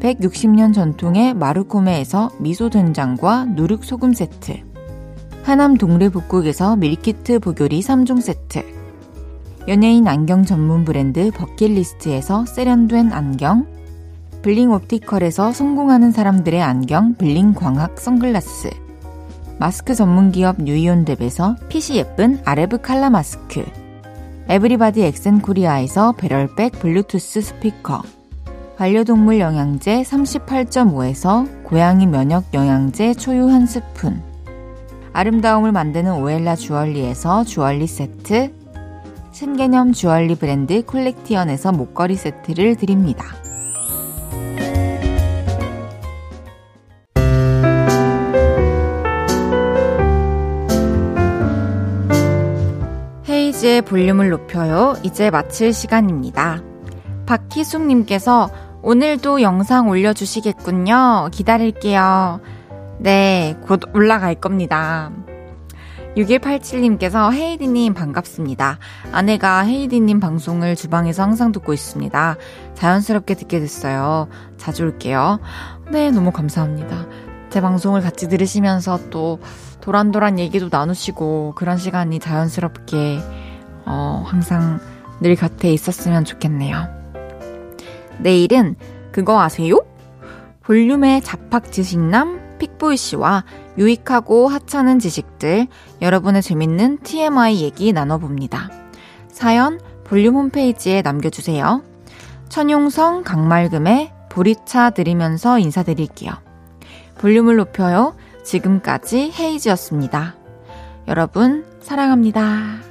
160년 전통의 마루코메에서 미소 된장과 누룩 소금 세트. 하남 동래 북국에서 밀키트 보교리 3종 세트. 연예인 안경 전문 브랜드 버킷리스트에서 세련된 안경. 블링 옵티컬에서 성공하는 사람들의 안경 블링 광학 선글라스. 마스크 전문 기업 뉴이온랩에서 핏이 예쁜 아레브 칼라 마스크. 에브리바디 엑센 코리아에서 배럴백 블루투스 스피커. 반려동물 영양제 38.5에서 고양이 면역 영양제 초유 한 스푼. 아름다움을 만드는 오엘라 주얼리에서 주얼리 세트. 신개념 주얼리 브랜드 콜렉티언에서 목걸이 세트를 드립니다. 헤이즈의 볼륨을 높여요. 이제 마칠 시간입니다. 박희숙님께서 오늘도 영상 올려주시겠군요. 기다릴게요. 네, 곧 올라갈 겁니다. 6187님께서 헤이디님 반갑습니다. 아내가 헤이디님 방송을 주방에서 항상 듣고 있습니다. 자연스럽게 듣게 됐어요. 자주 올게요. 네, 너무 감사합니다. 제 방송을 같이 들으시면서 또 도란도란 얘기도 나누시고 그런 시간이 자연스럽게 어, 항상 늘 곁에 있었으면 좋겠네요. 내일은 그거 아세요? 볼륨의 잡학 지식남 픽보이 씨와 유익하고 하찮은 지식들, 여러분의 재밌는 TMI 얘기 나눠봅니다. 사연 볼륨 홈페이지에 남겨주세요. 천용성 강말금의 보리차 드리면서 인사드릴게요. 볼륨을 높여요. 지금까지 헤이즈였습니다. 여러분, 사랑합니다.